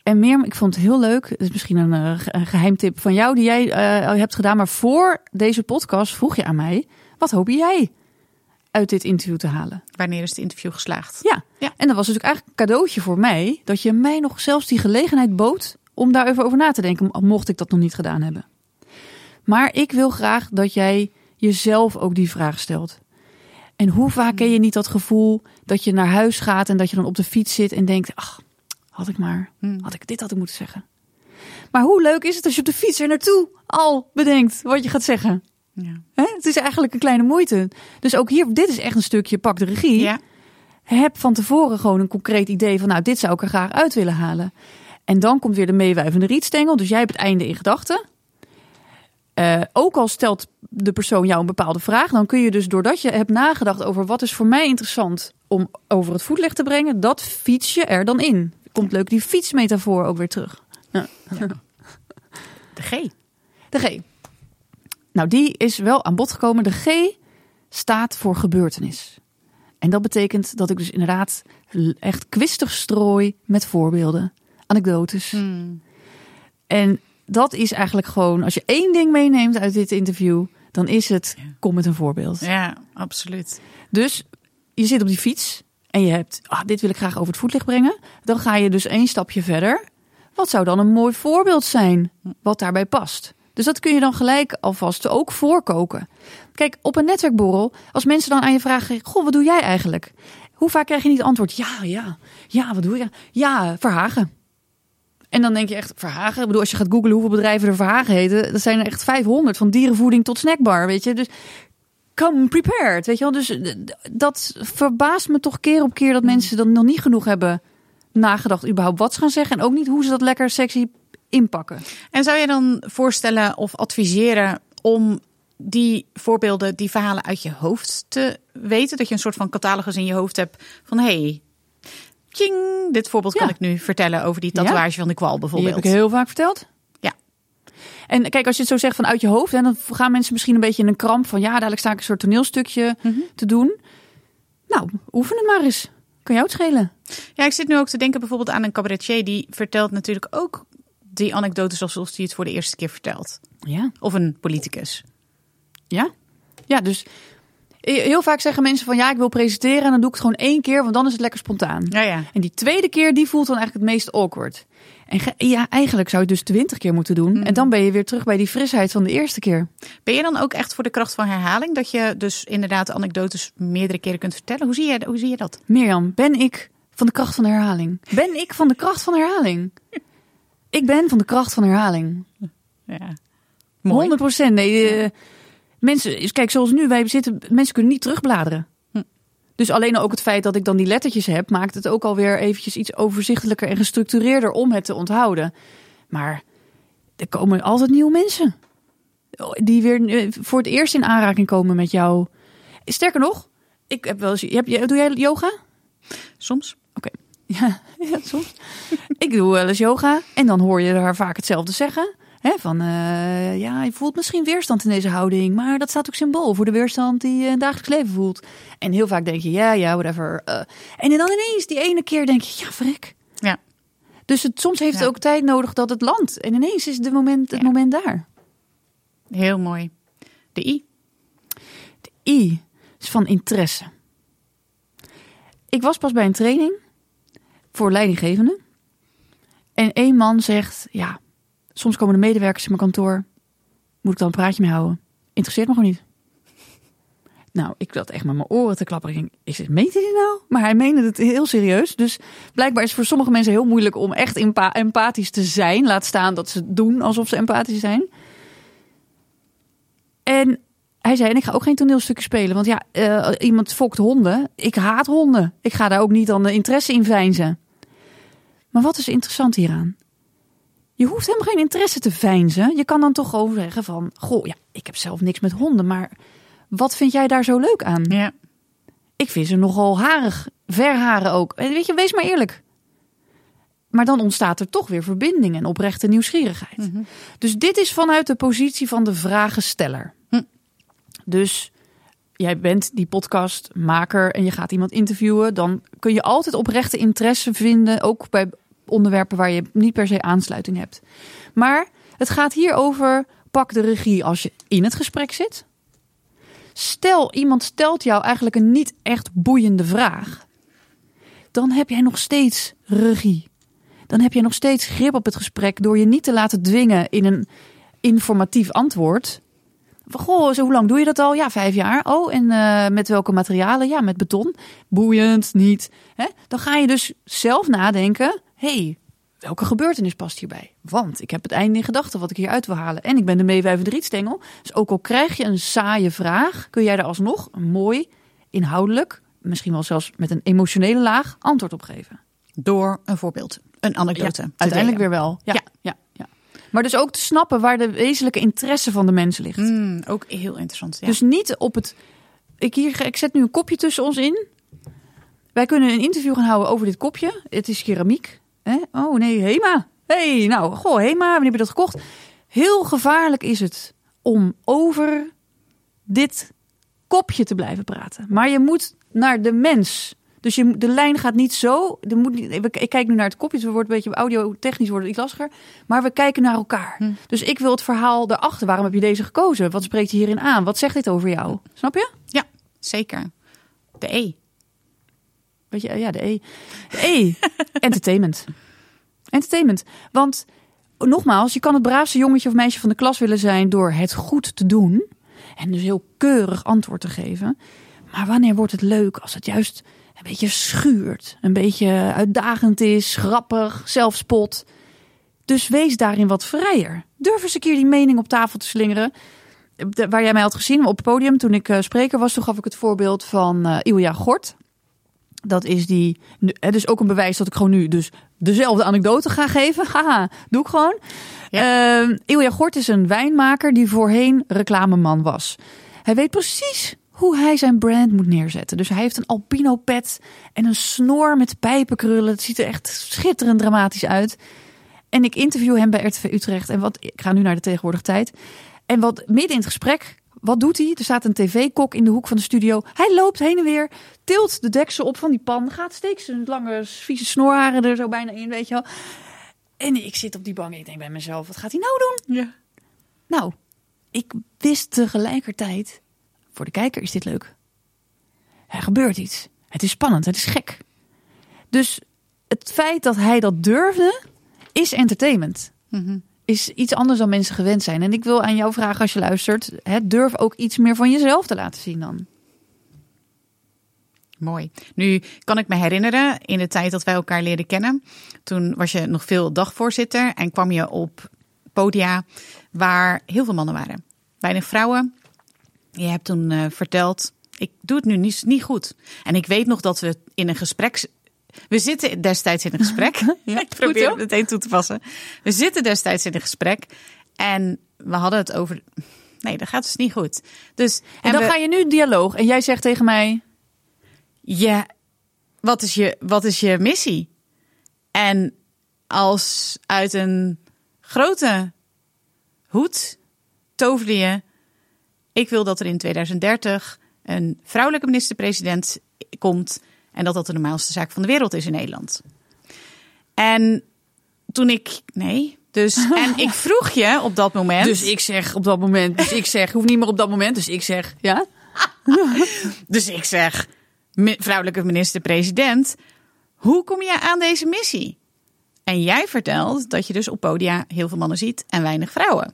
En meer, ik vond het heel leuk. Het is misschien een, eh, ge- een geheimtip van jou die jij eh, hebt gedaan. Maar voor deze podcast vroeg je aan mij: wat hoop jij uit dit interview te halen? Wanneer is het interview geslaagd? Ja. Ja. en dat was natuurlijk eigenlijk een cadeautje voor mij. Dat je mij nog zelfs die gelegenheid bood om daar even over na te denken. Mocht ik dat nog niet gedaan hebben. Maar ik wil graag dat jij jezelf ook die vraag stelt. En hoe vaak ken je niet dat gevoel dat je naar huis gaat en dat je dan op de fiets zit en denkt: ach, had ik maar, had ik dit had ik moeten zeggen. Maar hoe leuk is het als je op de fiets er naartoe al bedenkt wat je gaat zeggen? Ja. Hè? Het is eigenlijk een kleine moeite. Dus ook hier, dit is echt een stukje pak de regie ja. heb van tevoren gewoon een concreet idee van, nou, dit zou ik er graag uit willen halen. En dan komt weer de meewuivende rietstengel. Dus jij hebt het einde in gedachten. Eh, ook al stelt de persoon jou een bepaalde vraag, dan kun je dus doordat je hebt nagedacht over wat is voor mij interessant om over het voetlicht te brengen, dat fiets je er dan in. Komt leuk die fietsmetafoor ook weer terug. Ja. *laughs* De G. De G. Nou, die is wel aan bod gekomen. De G staat voor gebeurtenis. En dat betekent dat ik dus inderdaad echt kwistig strooi met voorbeelden, anekdotes. En dat is eigenlijk gewoon, als je één ding meeneemt uit dit interview, dan is het, kom met een voorbeeld. Ja, absoluut. Dus je zit op die fiets en je hebt, ah, dit wil ik graag over het voetlicht brengen. Dan ga je dus één stapje verder. Wat zou dan een mooi voorbeeld zijn wat daarbij past? Dus dat kun je dan gelijk alvast ook voorkoken. Kijk, op een netwerkborrel, als mensen dan aan je vragen: Goh, wat doe jij eigenlijk? Hoe vaak krijg je niet het antwoord: Ja, ja, ja, wat doe je? Ja, Verhagen. En dan denk je echt, Verhagen? Ik bedoel, als je gaat googlen hoeveel bedrijven er Verhagen heten, dat zijn er echt 500, van dierenvoeding tot snackbar, weet je. Dus come prepared, weet je wel. Dus dat verbaast me toch keer op keer dat mensen dan nog niet genoeg hebben nagedacht überhaupt wat ze gaan zeggen en ook niet hoe ze dat lekker sexy inpakken. En zou je dan voorstellen of adviseren om die voorbeelden, die verhalen uit je hoofd te weten? Dat je een soort van catalogus in je hoofd hebt van hé, hey, tjing, dit voorbeeld kan ik nu vertellen over die tatoeage van de kwal Die bijvoorbeeld. heb ik heel vaak verteld. Ja. En kijk, als je het zo zegt vanuit je hoofd, hè, dan gaan mensen misschien een beetje in een kramp van ja, dadelijk sta ik een soort toneelstukje Mhm. te doen. Nou, oefen het maar eens. Kan jou het schelen? Ja, ik zit nu ook te denken bijvoorbeeld aan een cabaretier die vertelt natuurlijk ook die anekdotes alsof hij het voor de eerste keer vertelt. Ja. Of een politicus. Ja. Ja, dus heel vaak zeggen mensen van ja, ik wil presenteren en dan doe ik het gewoon één keer, want dan is het lekker spontaan. Ja, ja. En die tweede keer, die voelt dan eigenlijk het meest awkward. En ja, eigenlijk zou je het dus twintig keer moeten doen. Mm. En dan ben je weer terug bij die frisheid van de eerste keer. Ben je dan ook echt voor de kracht van herhaling? Dat je dus inderdaad anekdotes meerdere keren kunt vertellen? Hoe zie je, hoe zie je dat? Mirjam, ben ik van de kracht van de herhaling? Ben ik van de kracht van herhaling? Ik ben van de kracht van herhaling. Ja. 100 procent. Nee, eh, mensen, kijk, zoals nu, wij zitten, mensen kunnen niet terugbladeren. Hm. Dus alleen ook het feit dat ik dan die lettertjes heb, maakt het ook alweer eventjes iets overzichtelijker en gestructureerder om het te onthouden. Maar er komen altijd nieuwe mensen. Die weer eh, voor het eerst in aanraking komen met jou. Sterker nog, ik heb wel eens, heb, je- doe jij yoga? Soms. Ja, *laughs* ja soms. ik doe wel eens yoga en dan hoor je haar vaak hetzelfde zeggen. Hè, van, eh, ja, je voelt misschien weerstand in deze houding, maar dat staat ook symbool voor de weerstand die je in het dagelijks leven voelt. En heel vaak denk je, ja, ja, whatever. eh. en dan ineens, die ene keer denk je, ja, vrek. Ja. Dus het, soms heeft het ook tijd nodig dat het landt. En ineens is de moment, het Ja. moment daar. Heel mooi. De I. I is van interesse. Ik was pas bij een training voor leidinggevenden. En één man zegt, ja, soms komen de medewerkers in mijn kantoor. Moet ik dan een praatje mee houden? Interesseert me gewoon niet. Nou, ik zat echt met mijn oren te klappen. Ik is het, meent hij dit nou? Maar hij meende het heel serieus. Dus blijkbaar is het voor sommige mensen heel moeilijk om echt empa- empathisch te zijn. Laat staan dat ze doen alsof ze empathisch zijn. En hij zei, en ik ga ook geen toneelstukje spelen. Want ja, eh, iemand fokt honden. Ik haat honden. Ik ga daar ook niet dan de interesse in veinzen. Maar wat is interessant hieraan? Je hoeft helemaal geen interesse te veinzen. Je kan dan toch gewoon zeggen van... Goh, ja, ik heb zelf niks met honden, maar wat vind jij daar zo leuk aan? Ja. Ik vind ze nogal harig. Verharen ook. En Weet je, wees maar eerlijk. Maar dan ontstaat er toch weer verbinding en oprechte nieuwsgierigheid. Dus dit is vanuit de positie van de vragensteller. Hm. Dus jij bent die podcastmaker en je gaat iemand interviewen. Dan kun je altijd oprechte interesse vinden. Ook bij onderwerpen waar je niet per se aansluiting hebt. Maar het gaat hier over pak de regie als je in het gesprek zit. Stel, iemand stelt jou eigenlijk een niet echt boeiende vraag. Dan heb jij nog steeds regie. Dan heb je nog steeds grip op het gesprek door je niet te laten dwingen in een informatief antwoord. Goh, zo, hoe lang doe je dat al? Ja, vijf jaar. Oh, en eh, met welke materialen? Ja, met beton. Boeiend, niet. Hè? Dan ga je dus zelf nadenken. Hey, welke gebeurtenis past hierbij? Want ik heb het einde in gedachten wat ik hier uit wil halen. En ik ben de meewijvende rietstengel. Dus ook al krijg je een saaie vraag, kun jij er alsnog een mooi, inhoudelijk, misschien wel zelfs met een emotionele laag, antwoord op geven. Door een voorbeeld. Een anekdote. Ja, uiteindelijk weer wel. Ja, Ja. ja. Ja, Maar dus ook te snappen waar de wezenlijke interesse van de mens ligt. Mm, ook heel interessant. Ja. Dus niet op het. Ik, hier, ik zet nu een kopje tussen ons in. Wij kunnen een interview gaan houden over dit kopje. Het is keramiek. Hè? Oh nee, Hema. hey, nou, goh, Hema, wanneer heb je dat gekocht? Heel gevaarlijk is het om over dit kopje te blijven praten. Maar je moet naar de mens. Dus je, de lijn gaat niet zo. Er moet niet, ik- kijk nu naar het kopje. Dus we worden een beetje audio-technisch worden iets lastiger. Maar we kijken naar elkaar. Hm. Dus ik wil het verhaal daarachter. Waarom heb je deze gekozen? Wat spreekt je hierin aan? Wat zegt dit over jou? Snap je? ja, zeker. De E. Weet je, ja, de E. E. *laughs* Entertainment. Entertainment. Want nogmaals, je kan het braafste jongetje of meisje van de klas willen zijn door het goed te doen. En dus heel keurig antwoord te geven. Maar wanneer wordt het leuk als het juist een beetje schuurt? Een beetje uitdagend is, grappig, zelfspot. Dus wees daarin wat vrijer. Durf eens een keer die mening op tafel te slingeren. De- Waar jij mij had gezien op het podium toen ik eh, spreker was, toen gaf ik het voorbeeld van eh Ilja Gort. Dat is die. Het is ook een bewijs dat ik gewoon nu dus dezelfde anekdote ga geven. *laughs* Haha, doe ik gewoon. Ja. Ilja Gort is een wijnmaker die voorheen reclameman was. Hij weet precies hoe hij zijn brand moet neerzetten. Dus hij heeft een albino pet en een snor met pijpenkrullen. Het ziet er echt schitterend dramatisch uit. En ik interview hem bij RTV Utrecht. En wat, ik ga nu naar de tegenwoordige tijd. En wat midden in het gesprek, wat doet hij? Er staat een tv-kok in de hoek van de studio. Hij loopt heen en weer, tilt de deksel op van die pan, gaat steekt zijn lange vieze snorharen er zo bijna in, weet je wel. En ik zit op die bank en ik denk bij mezelf, wat gaat hij nou doen? Ja. Nou, ik wist tegelijkertijd, voor de kijker is dit leuk. Er gebeurt iets. Het is spannend, het is gek. Dus het feit dat hij dat durfde, is entertainment. Mhm. Is iets anders dan mensen gewend zijn. En ik wil aan jou vragen als je luistert, hè, durf ook iets meer van jezelf te laten zien dan. Mooi. Nu kan ik me herinneren, in de tijd dat wij elkaar leerden kennen, toen was je nog veel dagvoorzitter en kwam je op podia waar heel veel mannen waren. Weinig vrouwen. Je hebt toen eh, verteld, ik doe het nu niet, niet goed. En ik weet nog dat we in een gesprek. We zitten destijds in een gesprek. *laughs* Ja, ik probeer het meteen toe te passen. We zitten destijds in een gesprek en we hadden het over. Nee, dat gaat dus niet goed. Dus En dan we- ga je nu dialoog en jij zegt tegen mij, ja, wat is je, wat is je missie? En als uit een grote hoed toverde je, ik wil dat er in 2030 een vrouwelijke minister-president komt en dat dat de normaalste zaak van de wereld is in Nederland. En toen ik, nee, dus, *laughs* en ik vroeg je op dat moment. dus ik zeg op dat moment, dus ik zeg, hoeft niet meer op dat moment, dus ik zeg, ja. *laughs* Dus ik zeg, vrouwelijke minister-president, hoe kom je aan deze missie? En jij vertelt dat je dus op podia heel veel mannen ziet en weinig vrouwen.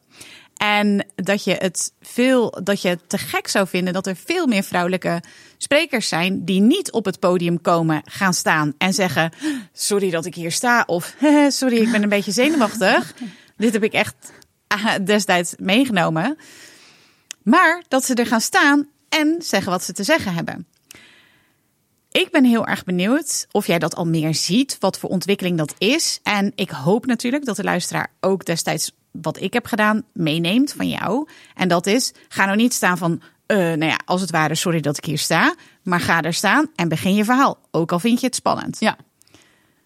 En dat je het veel, dat je het te gek zou vinden dat er veel meer vrouwelijke sprekers zijn die niet op het podium komen, gaan staan en zeggen: Sorry dat ik hier sta. Of *laughs* sorry, ik ben een beetje zenuwachtig. Dit heb ik echt ah, destijds meegenomen. Maar dat ze er gaan staan en zeggen wat ze te zeggen hebben. Ik ben heel erg benieuwd of jij dat al meer ziet, wat voor ontwikkeling dat is. En ik hoop natuurlijk dat de luisteraar ook destijds wat ik heb gedaan meeneemt van jou. En dat is, ga nou niet staan van, eh, nou ja, als het ware, sorry dat ik hier sta. Maar ga er staan en begin je verhaal, ook al vind je het spannend. Ja.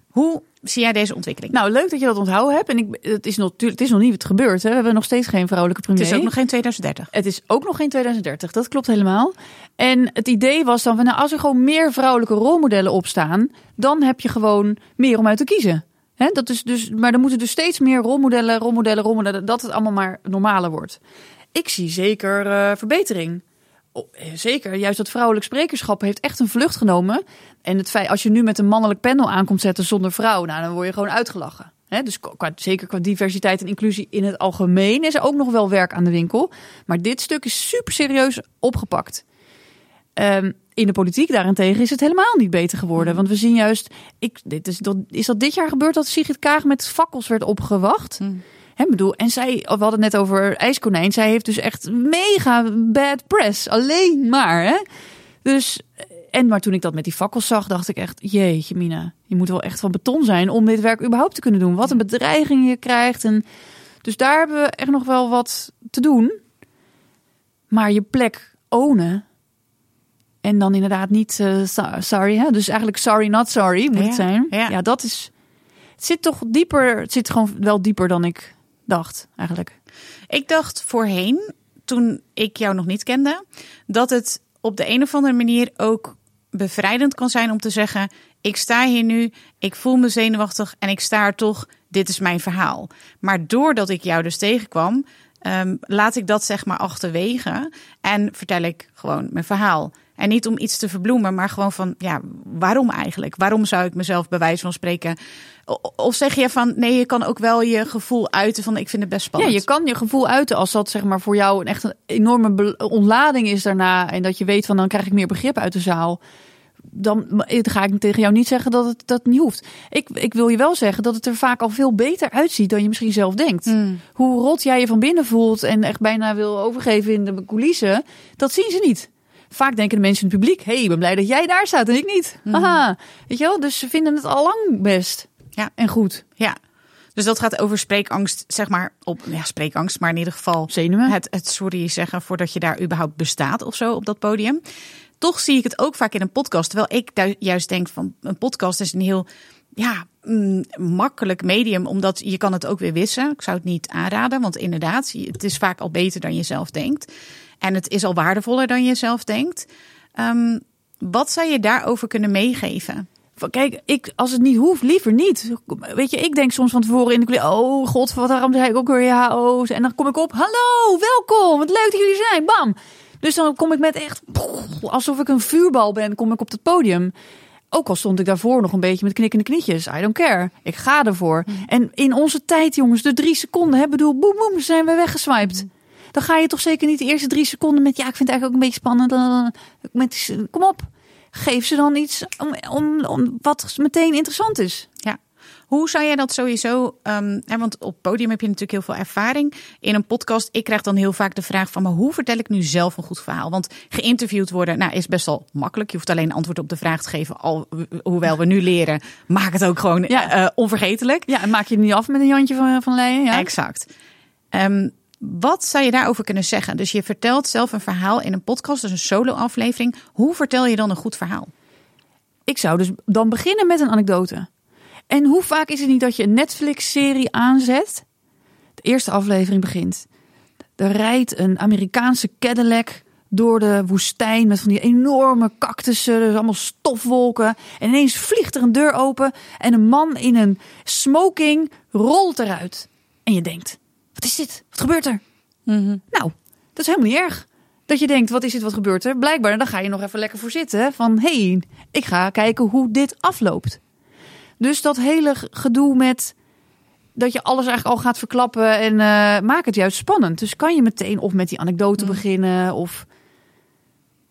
Hoe zie jij deze ontwikkeling? Nou, leuk dat je dat onthouden hebt. En ik, het, is nog, het is nog niet wat gebeurd. Hè. We hebben nog steeds geen vrouwelijke premier. het is ook nog geen 2030. Het is ook nog geen 2030, dat klopt helemaal. En het idee was dan van, nou, als er gewoon meer vrouwelijke rolmodellen opstaan, dan heb je gewoon meer om uit te kiezen. Dat is dus, maar er moeten dus steeds meer rolmodellen, rolmodellen, rolmodellen, dat het allemaal maar normaler wordt. Ik zie zeker eh, verbetering. Eh, zeker, juist dat vrouwelijk sprekerschap heeft echt een vlucht genomen. En het feit, als je nu met een mannelijk panel aankomt zetten zonder vrouw, nou, dan word je gewoon uitgelachen. Hè, dus zeker qua diversiteit en inclusie in het algemeen is er ook nog wel werk aan de winkel. Maar dit stuk is super serieus opgepakt. Ehm, in de politiek daarentegen is het helemaal niet beter geworden. Want we zien juist, ik, dit is, dat, is dat dit jaar gebeurd dat Sigrid Kaag met fakkels werd opgewacht? Hè, bedoel, en zij, we hadden het net over IJskonijn. Zij heeft dus echt mega bad press. Alleen maar. Hè? Dus, en maar toen ik dat met die fakkels zag, dacht ik echt: jeetje, Mina, je moet wel echt van beton zijn om dit werk überhaupt te kunnen doen. Wat een bedreiging je krijgt. En, dus daar hebben we echt nog wel wat te doen. Maar je plek ownen. En dan inderdaad niet eh, so- sorry. Hè? Dus eigenlijk sorry, not sorry moet Ja, het zijn. ja. ja, dat is. Het zit toch dieper. Het zit gewoon wel dieper dan ik dacht, eigenlijk. Ik dacht voorheen, toen ik jou nog niet kende, dat het op de een of andere manier ook bevrijdend kan zijn om te zeggen: ik sta hier nu, ik voel me zenuwachtig en ik sta er toch. Dit is mijn verhaal. Maar doordat ik jou dus tegenkwam, ehm, laat ik dat zeg maar achterwege en vertel ik gewoon mijn verhaal. En niet om iets te verbloemen, maar gewoon van, ja, waarom eigenlijk? Waarom zou ik mezelf bij wijze van spreken... Of zeg je van, nee, je kan ook wel je gevoel uiten van, ik vind het best Ja, spannend. je kan je gevoel uiten als dat zeg maar voor jou een echt een enorme ontlading is daarna. En dat je weet van dan krijg ik meer begrip uit de zaal. Dan dan ga ik tegen jou niet zeggen dat het dat niet hoeft. Ik, ik wil je wel zeggen dat het er vaak al veel beter uitziet dan je misschien zelf denkt. Hmm. Hoe rot jij je van binnen voelt en echt bijna wil overgeven in de coulissen, dat zien ze niet. Vaak denken de mensen in het publiek: hé, hey, ik ben blij dat jij daar staat en ik niet. Haha. Weet je wel? Dus ze vinden het al lang best Ja. en goed. Ja, dus dat gaat over spreekangst, zeg maar, op ja, spreekangst, maar in ieder geval Zenuwen. het, het sorry zeggen voordat je daar überhaupt bestaat of zo op dat podium. Toch zie ik het ook vaak in een podcast, terwijl ik juist denk van een podcast is een heel ja, mm, makkelijk medium, omdat je kan het ook weer wissen. Ik zou het niet aanraden, want inderdaad, het is vaak al beter dan je zelf denkt. En het is al waardevoller dan je zelf denkt. Ehm, wat zou je daarover kunnen meegeven? Kijk, ik, als het niet hoeft, liever niet. Weet je, ik denk soms van tevoren in de Oh god, wat waarom zei ik ook weer ja, oh. En dan kom ik op, hallo, welkom, wat leuk dat jullie zijn, bam. Dus dan kom ik met echt, alsof ik een vuurbal ben, kom ik op het podium. Ook al stond ik daarvoor nog een beetje met knikkende knietjes. I don't care. Ik ga ervoor. En in onze tijd, jongens, de drie seconden, hè, bedoel, boem, boem, zijn we weggeswiped. Dan ga je toch zeker niet de eerste drie seconden met, ja, ik vind het eigenlijk ook een beetje spannend. Met, kom op, geef ze dan iets om, om, om wat meteen interessant is. Ja. Hoe zou jij dat sowieso, ehm, hè, want op podium heb je natuurlijk heel veel ervaring. In een podcast, ik krijg dan heel vaak de vraag van, maar hoe vertel ik nu zelf een goed verhaal? Want geïnterviewd worden, nou, is best wel makkelijk. Je hoeft alleen antwoord op de vraag te geven. Al, hoewel we nu leren, maak het ook gewoon Ja. eh, onvergetelijk. Ja, en maak je het niet af met een Jantje van, van Leijen? Ja. Exact. Ehm, wat zou je daarover kunnen zeggen? Dus je vertelt zelf een verhaal in een podcast, dus een solo-aflevering. Hoe vertel je dan een goed verhaal? Ik zou dus dan beginnen met een anekdote. En hoe vaak is het niet dat je een Netflix-serie aanzet? De eerste aflevering begint. Er rijdt een Amerikaanse Cadillac door de woestijn met van die enorme cactussen, dus allemaal stofwolken. En ineens vliegt er een deur open en een man in een smoking rolt eruit. En je denkt, wat is dit? Wat gebeurt er? Nou, dat is helemaal niet erg. Dat je denkt, wat is dit, wat gebeurt er? Blijkbaar, dan ga je nog even lekker voor zitten. Van, hé, hey, ik ga kijken hoe dit afloopt. Dus dat hele gedoe met dat je alles eigenlijk al gaat verklappen en eh maak het juist spannend. Dus kan je meteen of met die anekdote beginnen of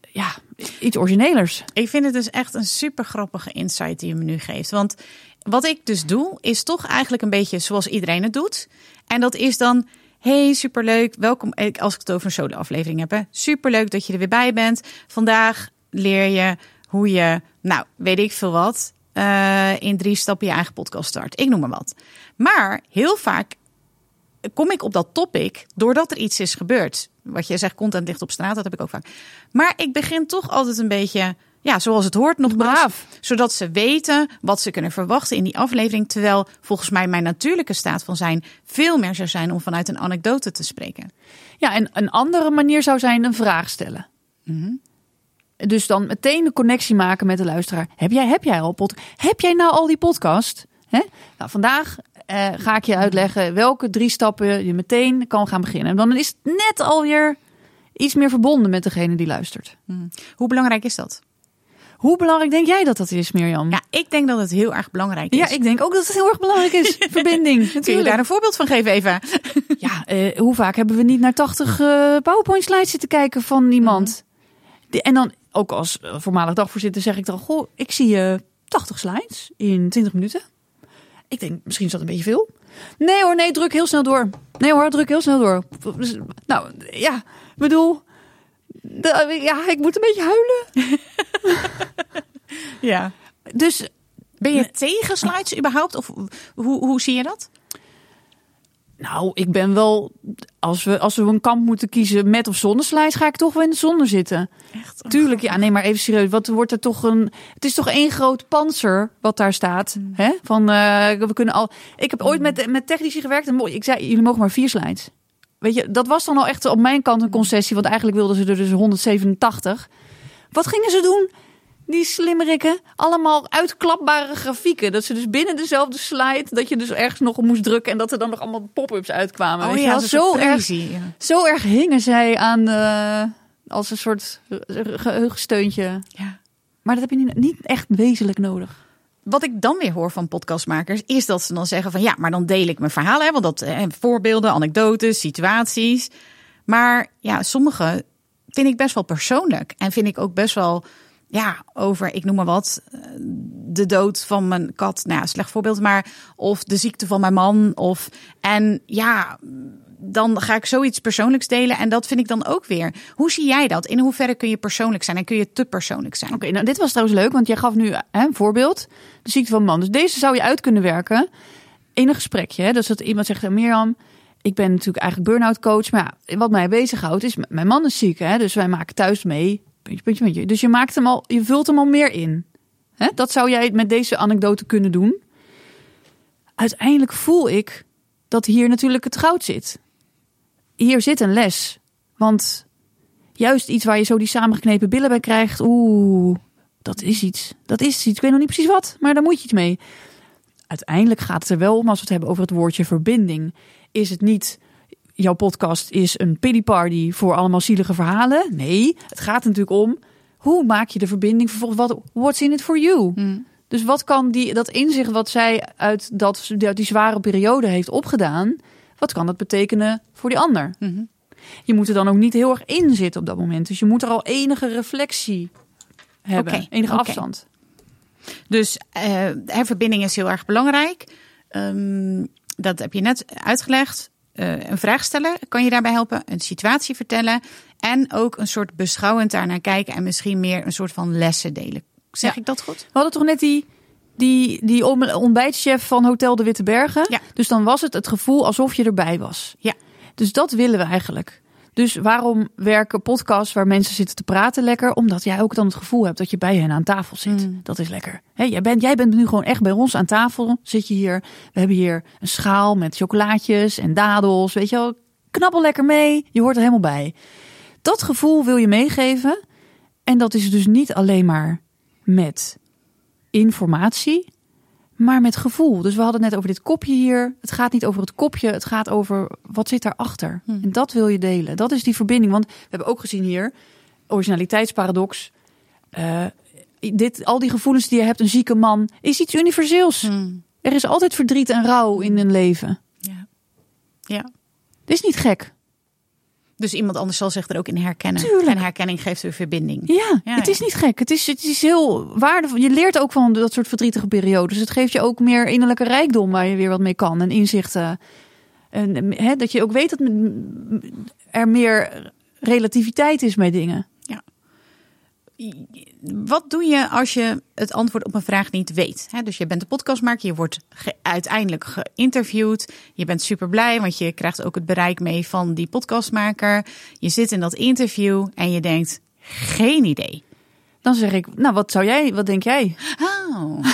ja, iets originelers. Ik vind het dus echt een super grappige insight die je me nu geeft. Want wat ik dus doe, is toch eigenlijk een beetje zoals iedereen het doet. En dat is dan, hey, superleuk, welkom. Als ik het over een solo-aflevering heb, hè. superleuk dat je er weer bij bent. Vandaag leer je hoe je, nou, weet ik veel wat, eh, in drie stappen je eigen podcast start. Ik noem maar wat. Maar heel vaak kom ik op dat topic doordat er iets is gebeurd. Wat je zegt, content ligt op straat, dat heb ik ook vaak. Maar ik begin toch altijd een beetje, ja, zoals het hoort, nog braaf. Zodat ze weten wat ze kunnen verwachten in die aflevering. Terwijl volgens mij mijn natuurlijke staat van zijn veel meer zou zijn om vanuit een anekdote te spreken. Ja, en een andere manier zou zijn een vraag stellen. Dus dan meteen de connectie maken met de luisteraar. Heb jij, heb jij al pod Heb jij nou al die podcast? Hè? Nou, vandaag eh, ga ik je uitleggen welke drie stappen je meteen kan gaan beginnen. En dan is het net alweer iets meer verbonden met degene die luistert. Hoe belangrijk is dat? Hoe belangrijk denk jij dat dat is, Mirjam? Ja, ik denk dat het heel erg belangrijk is. Ja, ik denk ook dat het heel erg belangrijk is. *laughs* Verbinding, Kun je natuurlijk. daar een voorbeeld van geven, Eva? Ja, eh, hoe vaak hebben we niet naar 80 eh, PowerPoint slides zitten kijken van iemand? De- en dan, ook als eh, voormalig dagvoorzitter, zeg ik dan: Goh, ik zie je 80 slides in 20 minuten. Ik denk, misschien is dat een beetje veel. Nee hoor, nee, druk heel snel door. Nee hoor, druk heel snel door. Nou, ja, bedoel, de- ja, ik moet een beetje huilen. *laughs* Ja. Dus Ben je tegen slides überhaupt? Of hoe, hoe zie je dat? Nou, ik ben wel. Als we, als we een kamp moeten kiezen met of zonder slides, ga ik toch wel in de zon zitten. Echt? Tuurlijk, ja, nee, maar even serieus. Wat wordt er toch een. Het is toch één groot panzer wat daar staat. Hè? Van eh, we kunnen al. Ik heb ooit met, met technici gewerkt en mooi. Ik zei, jullie mogen maar vier slides. Weet je, dat was dan al echt op mijn kant een concessie, want eigenlijk wilden ze er dus 187. Wat gingen ze doen? Die slimmerikken, allemaal uitklapbare grafieken. Dat ze dus binnen dezelfde slide, dat je dus ergens nog op moest drukken en dat er dan nog allemaal pop-ups uitkwamen. Dat is zo erg. Ja. zo erg hingen zij aan de, als een soort ge- geheugensteuntje. Ja. Maar dat heb je niet, niet echt wezenlijk nodig. Wat ik dan weer hoor van podcastmakers is dat ze dan zeggen van ja, maar dan deel ik mijn verhalen, hè, want dat eh, voorbeelden, anekdotes, situaties. Maar ja, sommige vind ik best wel persoonlijk en vind ik ook best wel ja over, ik noem maar wat, eh, de dood van mijn kat. Nou, ja, slecht voorbeeld, maar of de ziekte van mijn man of en ja. Dan ga ik zoiets persoonlijks delen. En dat vind ik dan ook weer. Hoe zie jij dat? In hoeverre kun je persoonlijk zijn en kun je te persoonlijk zijn? Oké, nou dit was trouwens leuk, want jij gaf nu een voorbeeld. De ziekte van man. Dus deze zou je uit kunnen werken in een gesprekje. Hè? Dus dat iemand zegt, Mirjam, ik ben natuurlijk eigenlijk burn-out coach. Maar ja, wat mij bezighoudt is, mijn man is ziek. Hè? Dus wij maken thuis mee. Puntje, puntje, puntje. Dus je, maakt hem al, je vult hem al meer in. Hè? Dat zou jij met deze anekdote kunnen doen. Uiteindelijk voel ik dat hier natuurlijk het goud zit. Hier zit een les. Want juist iets waar je zo die samengeknepen billen bij krijgt. Oeh, dat is iets. Dat is iets. Ik weet nog niet precies wat, maar daar moet je iets mee. Uiteindelijk gaat het er wel om, als we het hebben over het woordje verbinding. Is het niet, jouw podcast is een pity party voor allemaal zielige verhalen? Nee, het gaat natuurlijk om, hoe maak je de verbinding vervolgens? Wat, what's in it for you? Dus wat kan die, dat inzicht wat zij uit dat, die zware periode heeft opgedaan, wat kan dat betekenen voor die ander? Mhm. Je moet er dan ook niet heel erg in zitten op dat moment. Dus je moet er al enige reflectie hebben, enige afstand. Dus eh, hè, verbinding is heel erg belangrijk. Ehm, dat heb je net uitgelegd. Eh, een vraag stellen kan je daarbij helpen. Een situatie vertellen. En ook een soort beschouwend daarnaar kijken. En misschien meer een soort van lessen delen. Zeg Ja. ik dat goed? We hadden toch net die, die, die ontbijtchef van Hotel de Witte Bergen. Ja. Dus dan was het het gevoel alsof je erbij was. Ja. Dus dat willen we eigenlijk. Dus waarom werken podcasts waar mensen zitten te praten lekker? Omdat jij ook dan het gevoel hebt dat je bij hen aan tafel zit. Mm. Dat is lekker. Jij, bent, jij bent nu gewoon echt bij ons aan tafel. Zit je hier. We hebben hier een schaal met chocolaatjes en dadels. Weet je wel, knabbel lekker mee. Je hoort er helemaal bij. Dat gevoel wil je meegeven. En dat is dus niet alleen maar met informatie, maar met gevoel. Dus we hadden het net over dit kopje hier. Het gaat niet over het kopje, het gaat over wat zit daarachter. En dat wil je delen. Dat is die verbinding. Want we hebben ook gezien hier, originaliteitsparadox. Eh, dit, al die gevoelens die je hebt, een zieke man, is iets universeels. Er is altijd verdriet en rouw in een leven. Ja. ja. Dit is niet gek. Dus iemand anders zal zich er ook in herkennen. Tuurlijk. En herkenning geeft weer verbinding. Ja, Ja, het ja. is niet gek. Het is, het is heel waardevol. Je leert ook van dat soort verdrietige periodes. Het geeft je ook meer innerlijke rijkdom waar je weer wat mee kan. En inzichten. En hè, dat je ook weet dat er meer relativiteit is met dingen. Wat doe je als je het antwoord op een vraag niet weet? Dus je bent een podcastmaker, je wordt ge- uiteindelijk geïnterviewd. Je bent super blij, want je krijgt ook het bereik mee van die podcastmaker. Je zit in dat interview en je denkt, geen idee. Dan zeg ik, nou wat zou jij, wat denk jij? Oh.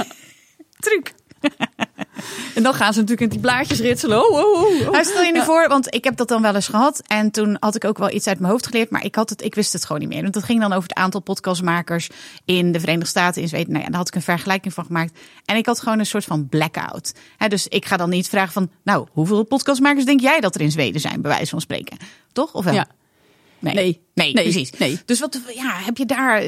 *laughs* Truc. *laughs* *laughs* en dan gaan ze natuurlijk in die blaadjes ritselen. Oh, oh, oh, oh. Stel je nu voor, want ik heb dat dan wel eens gehad. En toen had ik ook wel iets uit mijn hoofd geleerd. Maar ik, had het, ik wist het gewoon niet meer. Want dat ging dan over het aantal podcastmakers in de Verenigde Staten, in Zweden. Nou ja, daar had ik een vergelijking van gemaakt. En ik had gewoon een soort van blackout. Dus ik ga dan niet vragen van, nou, hoeveel podcastmakers denk jij dat er in Zweden zijn, bij wijze van spreken? Toch? Of wel? Ja. Nee. Nee. Nee, Nee. precies. Nee. Dus wat, ja, heb je daar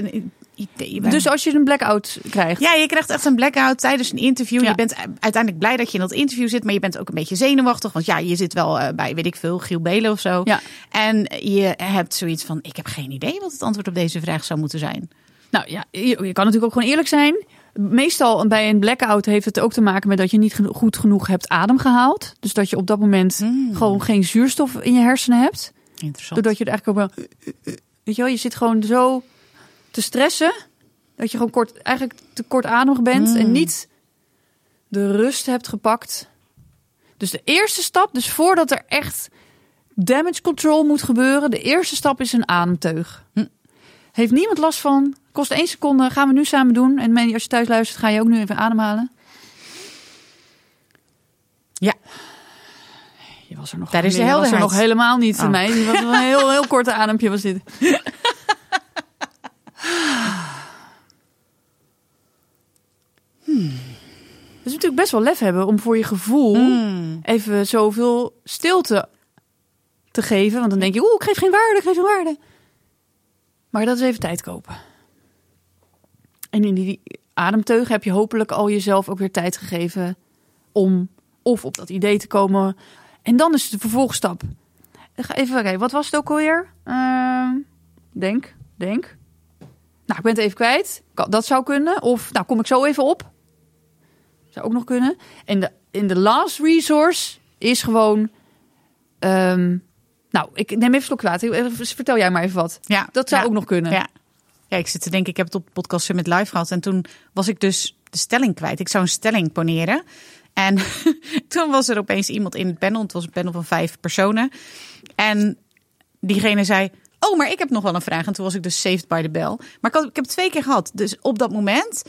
idee bij? Dus als je een blackout krijgt. Ja, je krijgt echt een blackout tijdens een interview. Ja. Je bent uiteindelijk blij dat je in dat interview zit, maar je bent ook een beetje zenuwachtig. Want ja, je zit wel eh, bij, weet ik veel, Giel Belen of zo. Ja. En je hebt zoiets van, ik heb geen idee wat het antwoord op deze vraag zou moeten zijn. Nou ja, je, je kan natuurlijk ook gewoon eerlijk zijn. Meestal bij een blackout heeft het ook te maken met dat je niet geno- goed genoeg hebt adem gehaald. Dus dat je op dat moment gewoon geen zuurstof in je hersenen hebt. Interessant. Doordat je er eigenlijk ook wel... Weet je wel, je zit gewoon zo te stressen. Dat je gewoon kort, eigenlijk te kortademig bent. En niet de rust hebt gepakt. Dus de eerste stap, dus voordat er echt damage control moet gebeuren. De eerste stap is een ademteug. Heeft niemand last van. Kost één seconde. Gaan we nu samen doen. En als je thuis luistert, ga je ook nu even ademhalen. Ja. Je was er nog, Daar is de je was er helderheid. nog helemaal niet. Oh. Die was een heel, heel korte adempje was dit. *laughs* Dus natuurlijk best wel lef hebben om voor je gevoel Hmm. even zoveel stilte te geven. Want dan denk je, oeh, ik geef geen waarde, ik geef geen waarde. Maar dat is even tijd kopen. En in die ademteug heb je hopelijk al jezelf ook weer tijd gegeven om of op dat idee te komen. En dan is de vervolgstap. Even kijken, wat was het ook alweer? Ehm, denk, denk. Nou, ik ben het even kwijt. Dat zou kunnen. Of, nou, kom ik zo even op. Zou ook nog kunnen. En de, in de last resource is gewoon... ehm, nou, ik neem even een water. Vertel jij maar even wat. Ja, Dat zou ja, ook nog kunnen. Ja. ja, ik zit te denken, ik heb het op podcast Summit live gehad. En toen was ik dus de stelling kwijt. Ik zou een stelling poneren. En *laughs* toen was er opeens iemand in het panel. Het was een panel van vijf personen. En diegene zei... Oh, maar ik heb nog wel een vraag. En toen was ik dus saved by the bell. Maar ik, had, ik heb het twee keer gehad. Dus op dat moment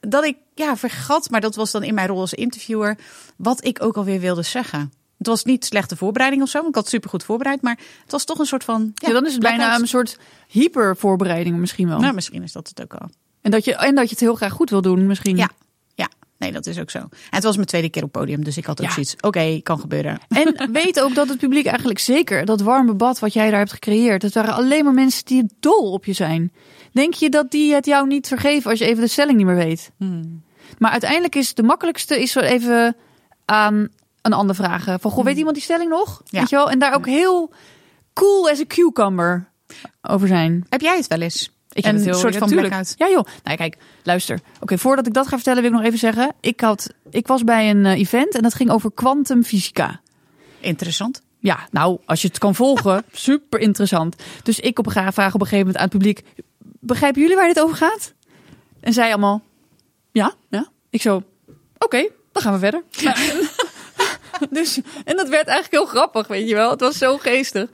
dat ik ja, vergat... maar dat was dan in mijn rol als interviewer... wat ik ook alweer wilde zeggen. Het was niet slechte voorbereiding of zo, want ik had super goed voorbereid, maar het was toch een soort van. Ja, dan is het bijna een soort hypervoorbereiding misschien wel. Nou, misschien is dat het ook al. En, dat je, en dat je het heel graag goed wil doen misschien. Ja. Nee, dat is ook zo. En het was mijn tweede keer op podium, dus ik had ook Ja. zoiets. Oké, kan gebeuren. *laughs* En weet ook dat het publiek eigenlijk zeker, dat warme bad wat jij daar hebt gecreëerd, het waren alleen maar mensen die dol op je zijn. Denk je dat die het jou niet vergeven als je even de stelling niet meer weet? Maar uiteindelijk is de makkelijkste is zo even aan een ander vragen. Van, goh, weet iemand die stelling nog? Ja. Weet je wel? En daar ook heel cool as a cucumber over zijn. Heb jij het wel eens? Ik Een heb heel soort van blackout. Ja joh. Nou kijk, luister. Oké, voordat ik dat ga vertellen wil ik nog even zeggen. Ik, had, ik was bij een eh, event en dat ging over kwantumfysica. Interessant. Ja, nou, als je het kan volgen, *laughs* super interessant. Dus ik op een vraag op een gegeven moment aan het publiek: begrijpen jullie waar dit over gaat? En zij allemaal: ja, ja. Ik zo: oké, dan gaan we verder. *laughs* Dus, en dat werd eigenlijk heel grappig, weet je wel. Het was zo geestig.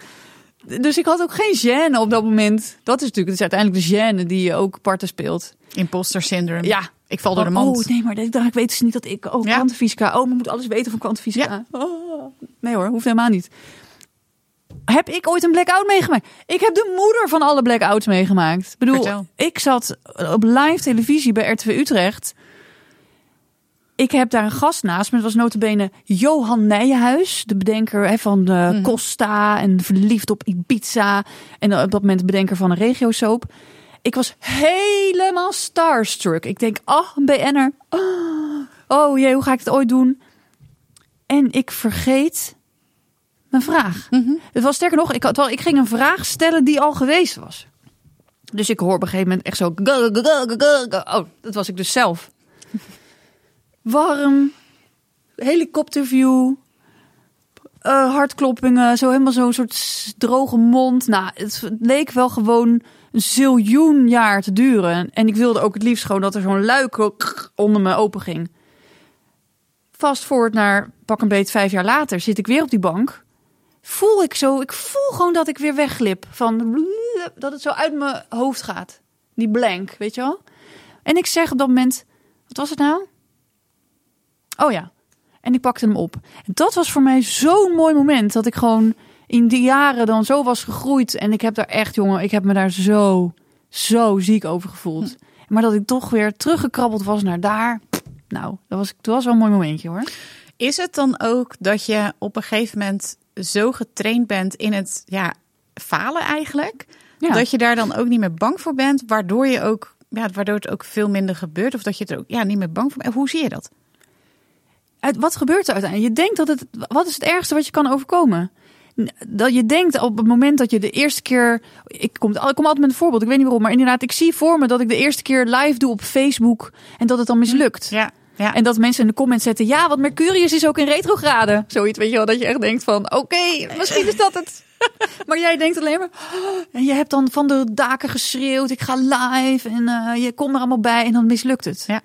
Dus ik had ook geen gêne op dat moment. Dat is natuurlijk, het is uiteindelijk de gêne die ook parten speelt. Imposter syndrome. Ja. Ik val door de Van, mand. Oh nee, maar ik dacht, weten ze niet dat ik... Oh, Ja. kwantumfysica. Oh, ik moet alles weten van kwantumfysica. Oh. Nee hoor, hoeft helemaal niet. Heb ik ooit een blackout meegemaakt? Ik heb de moeder van alle blackouts meegemaakt. Ik bedoel, Vertel. ik zat op live televisie bij RTW Utrecht. Ik heb daar een gast naast me. Dat was notabene Johan Nijenhuis. De bedenker hè, van de Costa en Verliefd op Ibiza. En op dat moment de bedenker van een regiosoap. Ik was helemaal starstruck. Ik denk, oh, een BN'er. Oh, oh jee, hoe ga ik het ooit doen? En ik vergeet mijn vraag. Het was sterker nog, ik, had, ik ging een vraag stellen die al geweest was. Dus ik hoor op een gegeven moment echt zo... Oh, dat was ik dus zelf. Warm, helikopterview, eh, hartkloppingen, zo helemaal zo'n soort droge mond. Nou, het leek wel gewoon een ziljoen jaar te duren. En ik wilde ook het liefst gewoon dat er zo'n luik onder me open ging. Fast forward naar pak een beet vijf jaar later zit ik weer op die bank. Voel ik zo, ik voel gewoon dat ik weer wegglip. Van dat het zo uit mijn hoofd gaat. Die blank, weet je wel? En ik zeg op dat moment, wat was het nou? Oh ja. En ik pakte hem op. En dat was voor mij zo'n mooi moment. Dat ik gewoon in die jaren dan zo was gegroeid. En ik heb daar echt, jongen, ik heb me daar zo, zo ziek over gevoeld. Maar dat ik toch weer teruggekrabbeld was naar daar. Nou, dat was, dat was wel een mooi momentje hoor. Is het dan ook dat je op een gegeven moment zo getraind bent in het ja, falen eigenlijk, Ja. dat je daar dan ook niet meer bang voor bent, waardoor je ook, ja, waardoor het ook veel minder gebeurt, of dat je er ook ja, niet meer bang voor bent. Hoe zie je dat? Uit, wat gebeurt er uiteindelijk? Je denkt dat het. Wat is het ergste wat je kan overkomen? Dat je denkt op het moment dat je de eerste keer. Ik kom, ik kom altijd met een voorbeeld, ik weet niet waarom. Maar inderdaad, ik zie voor me dat ik de eerste keer live doe op Facebook. En dat het dan mislukt. Ja, ja. En dat mensen in de comments zetten. Ja, want Mercurius is ook in retrograde. Zoiets, weet je wel. Dat je echt denkt van. Oké, misschien is dat het. *laughs* maar jij denkt alleen maar. "Oh," en je hebt dan van de daken geschreeuwd. Ik ga live. En eh, je komt er allemaal bij. En dan mislukt het. Ja.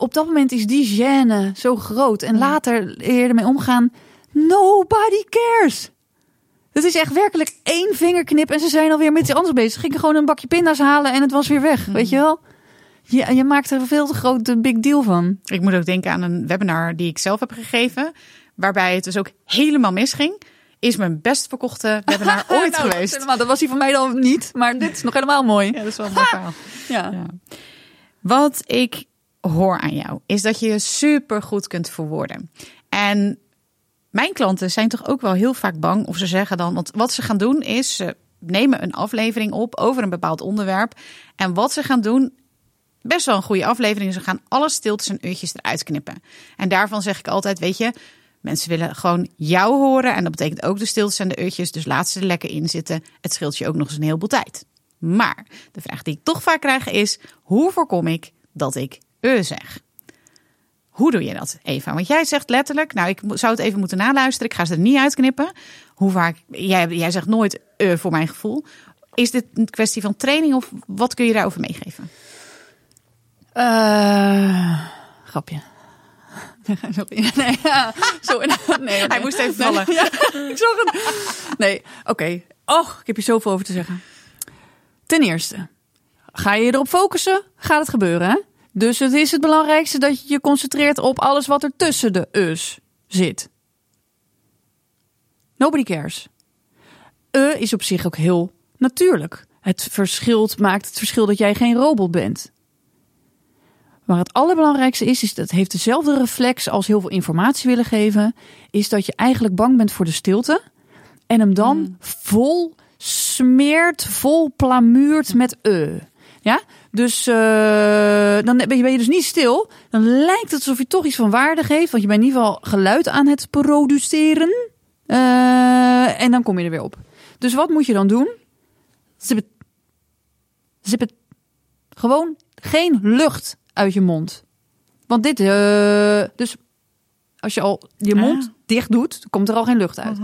Op dat moment is die gêne zo groot. En later leer je ermee omgaan. Nobody cares. Het is echt werkelijk één vingerknip. En ze zijn alweer met iets anders bezig. Ze gingen gewoon een bakje pinda's halen. En het was weer weg. Weet je wel? Je, je maakt er veel te grote big deal van. Ik moet ook denken aan een webinar die ik zelf heb gegeven, waarbij het dus ook helemaal misging. Is mijn best verkochte webinar *laughs* ooit Nou, geweest. Dat, dat was hij van mij dan niet, maar dit is nog helemaal mooi. Ja, dat is wel een mooi verhaal. Ja. Ja. Wat ik hoor aan jou is dat je je super goed kunt verwoorden. En mijn klanten zijn toch ook wel heel vaak bang of ze zeggen dan, want wat ze gaan doen is ze nemen een aflevering op over een bepaald onderwerp. En wat ze gaan doen, best wel een goede aflevering, ze gaan alle stiltes en uurtjes eruit knippen. En daarvan zeg ik altijd, weet je, mensen willen gewoon jou horen en dat betekent ook de stiltes en de uurtjes, dus laat ze er lekker in zitten. Het scheelt je ook nog eens een heleboel tijd. Maar de vraag die ik toch vaak krijg is: hoe voorkom ik dat ik e zeg? Hoe doe je dat, Eva? Want jij zegt letterlijk, nou, ik zou het even moeten naluisteren. Ik ga ze er niet uitknippen. Hoe vaak? Jij, jij zegt nooit e voor mijn gevoel. Is dit een kwestie van training of wat kun je daarover meegeven? Eh, grapje. *laughs* Nee, *laughs* ja. *laughs* Nee, nee, Hij moest even vallen. Nee, ja, ik zag het. Nee, oké. Och, ik heb hier zoveel over te zeggen. Ten eerste, ga je erop focussen, gaat het gebeuren. Hè? Dus het is het belangrijkste dat je je concentreert op alles wat er tussen de us zit. Nobody cares. E is op zich ook heel natuurlijk. Het verschilt, maakt het verschil dat jij geen robot bent. Maar het allerbelangrijkste is, is dat heeft dezelfde reflex als heel veel informatie willen geven, is dat je eigenlijk bang bent voor de stilte en hem dan Hmm. vol smeert, vol plamuurt met e. Ja, dus eh, dan ben je, ben je dus niet stil. Dan lijkt het alsof je toch iets van waarde geeft, want je bent in ieder geval geluid aan het produceren. Eh, en dan kom je er weer op. Dus wat moet je dan doen? Zip het. Zip het. Gewoon geen lucht uit je mond. Want dit, eh, dus als je al je Ah. mond dicht doet, komt er al geen lucht uit.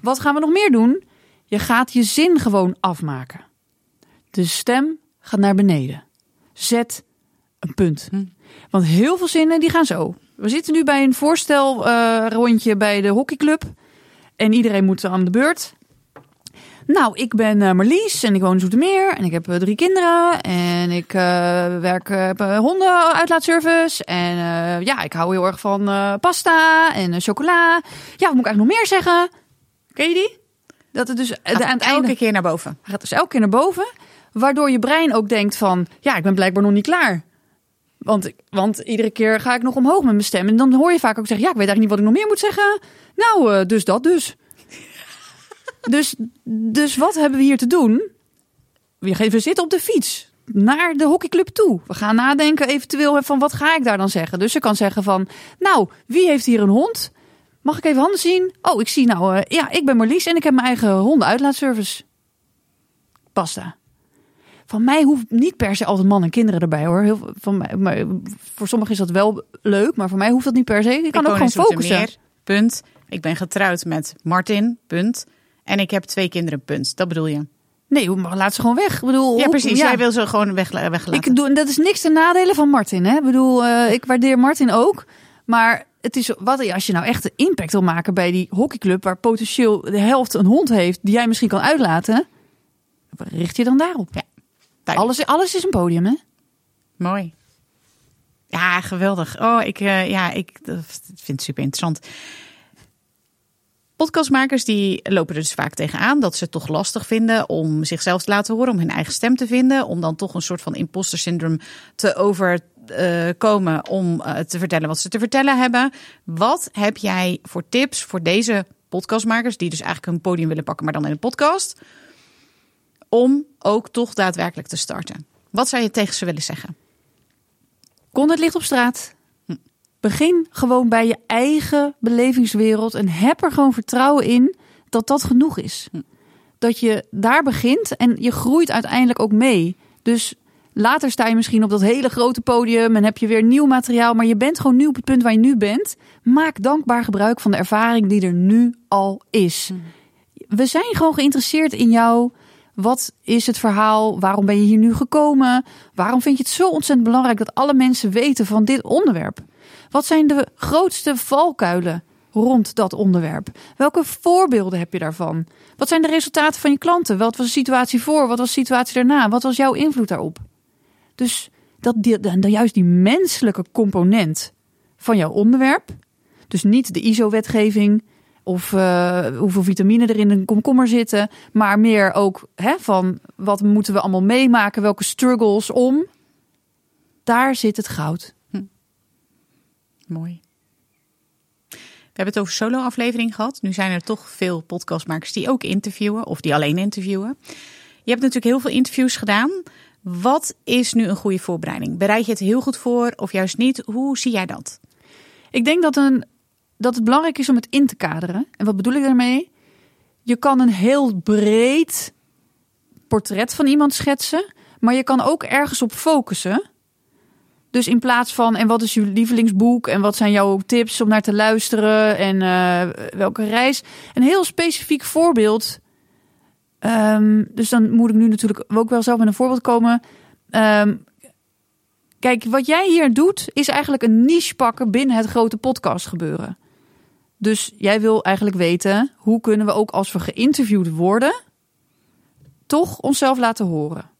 Wat gaan we nog meer doen? Je gaat je zin gewoon afmaken. De stem gaat naar beneden. Zet een punt. Hm. Want heel veel zinnen die gaan zo. We zitten nu bij een voorstel eh, rondje bij de hockeyclub. En iedereen moet aan de beurt. Nou, ik ben eh, Marlies en ik woon in Zoetermeer. En ik heb eh, drie kinderen. En ik eh, werk heb een hondenuitlaatservice. En ja, ik hou heel erg van pasta en chocola. Ja, wat moet ik eigenlijk nog meer zeggen? Ken je die? Dat het dus Gaat aan het elke einde... keer naar boven. Gaat dus elke keer naar boven. Waardoor je brein ook denkt van... Ja, ik ben blijkbaar nog niet klaar. Want, want iedere keer ga ik nog omhoog met mijn stem. En dan hoor je vaak ook zeggen... Ja, ik weet eigenlijk niet wat ik nog meer moet zeggen. Nou, eh, dus dat dus. *laughs* dus. Dus wat hebben we hier te doen? We we zitten op de fiets naar de hockeyclub toe. We gaan nadenken eventueel van wat ga ik daar dan zeggen. Dus je kan zeggen van... Nou, wie heeft hier een hond? Mag ik even handen zien? Oh, ik zie nou... eh, ja, ik ben Marlies en ik heb mijn eigen hondenuitlaatservice. Pasta. Van mij hoeft niet per se altijd man en kinderen erbij hoor. Heel, van mij, maar voor sommigen is dat wel leuk, maar voor mij hoeft dat niet per se. Je kan ik ook gewoon focussen. Zoetermeer, punt. Ik ben getrouwd met Martin, punt. En ik heb twee kinderen, punt. Dat bedoel je? Nee, maar laat ze gewoon weg. Ik bedoel, Ja, precies. ja. Jij wil ze gewoon weg, weggelaten. Ik doe, dat is niks ten nadele van Martin. Hè? Ik bedoel, eh, ik waardeer Martin ook. Maar het is wat als je nou echt een impact wil maken bij die hockeyclub, waar potentieel de helft een hond heeft, die jij misschien kan uitlaten, richt je dan daarop. Duidelijk. Alles, alles is een podium, hè? Mooi. Ja, geweldig. Oh, ik, eh, ja, ik eh, vind het super interessant. Podcastmakers die lopen er dus vaak tegenaan dat ze het toch lastig vinden om zichzelf te laten horen, om hun eigen stem te vinden, om dan toch een soort van imposter syndroom te overkomen om eh, te vertellen wat ze te vertellen hebben. Wat heb jij voor tips voor deze podcastmakers die dus eigenlijk een podium willen pakken, maar dan in een podcast, om ook toch daadwerkelijk te starten? Wat zou je tegen ze willen zeggen? Kon het licht op straat? Begin gewoon bij je eigen belevingswereld en heb er gewoon vertrouwen in dat dat genoeg is. Dat je daar begint en je groeit uiteindelijk ook mee. Dus later sta je misschien op dat hele grote podium en heb je weer nieuw materiaal, maar je bent gewoon nu op het punt waar je nu bent. Maak dankbaar gebruik van de ervaring die er nu al is. We zijn gewoon geïnteresseerd in jou. Wat is het verhaal? Waarom ben je hier nu gekomen? Waarom vind je het zo ontzettend belangrijk dat alle mensen weten van dit onderwerp? Wat zijn de grootste valkuilen rond dat onderwerp? Welke voorbeelden heb je daarvan? Wat zijn de resultaten van je klanten? Wat was de situatie voor? Wat was de situatie daarna? Wat was jouw invloed daarop? Dus dat, die, juist die menselijke component van jouw onderwerp. Dus niet de ISO-wetgeving of eh, hoeveel vitamine er in een komkommer zitten. Maar meer ook hè, van wat moeten we allemaal meemaken? Welke struggles om? Daar zit het goud. Mooi. We hebben het over solo-aflevering gehad. Nu zijn er toch veel podcastmakers die ook interviewen of die alleen interviewen. Je hebt natuurlijk heel veel interviews gedaan. Wat is nu een goede voorbereiding? Bereid je het heel goed voor of juist niet? Hoe zie jij dat? Ik denk dat, een, dat het belangrijk is om het in te kaderen. En wat bedoel ik daarmee? Je kan een heel breed portret van iemand schetsen, maar je kan ook ergens op focussen. Dus in plaats van, en wat is je lievelingsboek en wat zijn jouw tips om naar te luisteren en eh, welke reis? Een heel specifiek voorbeeld. Ehm, dus dan moet ik nu natuurlijk ook wel zelf met een voorbeeld komen. Ehm, Kijk, wat jij hier doet, is eigenlijk een niche pakken binnen het grote podcast gebeuren. Dus jij wil eigenlijk weten, hoe kunnen we ook als we geïnterviewd worden, toch onszelf laten horen.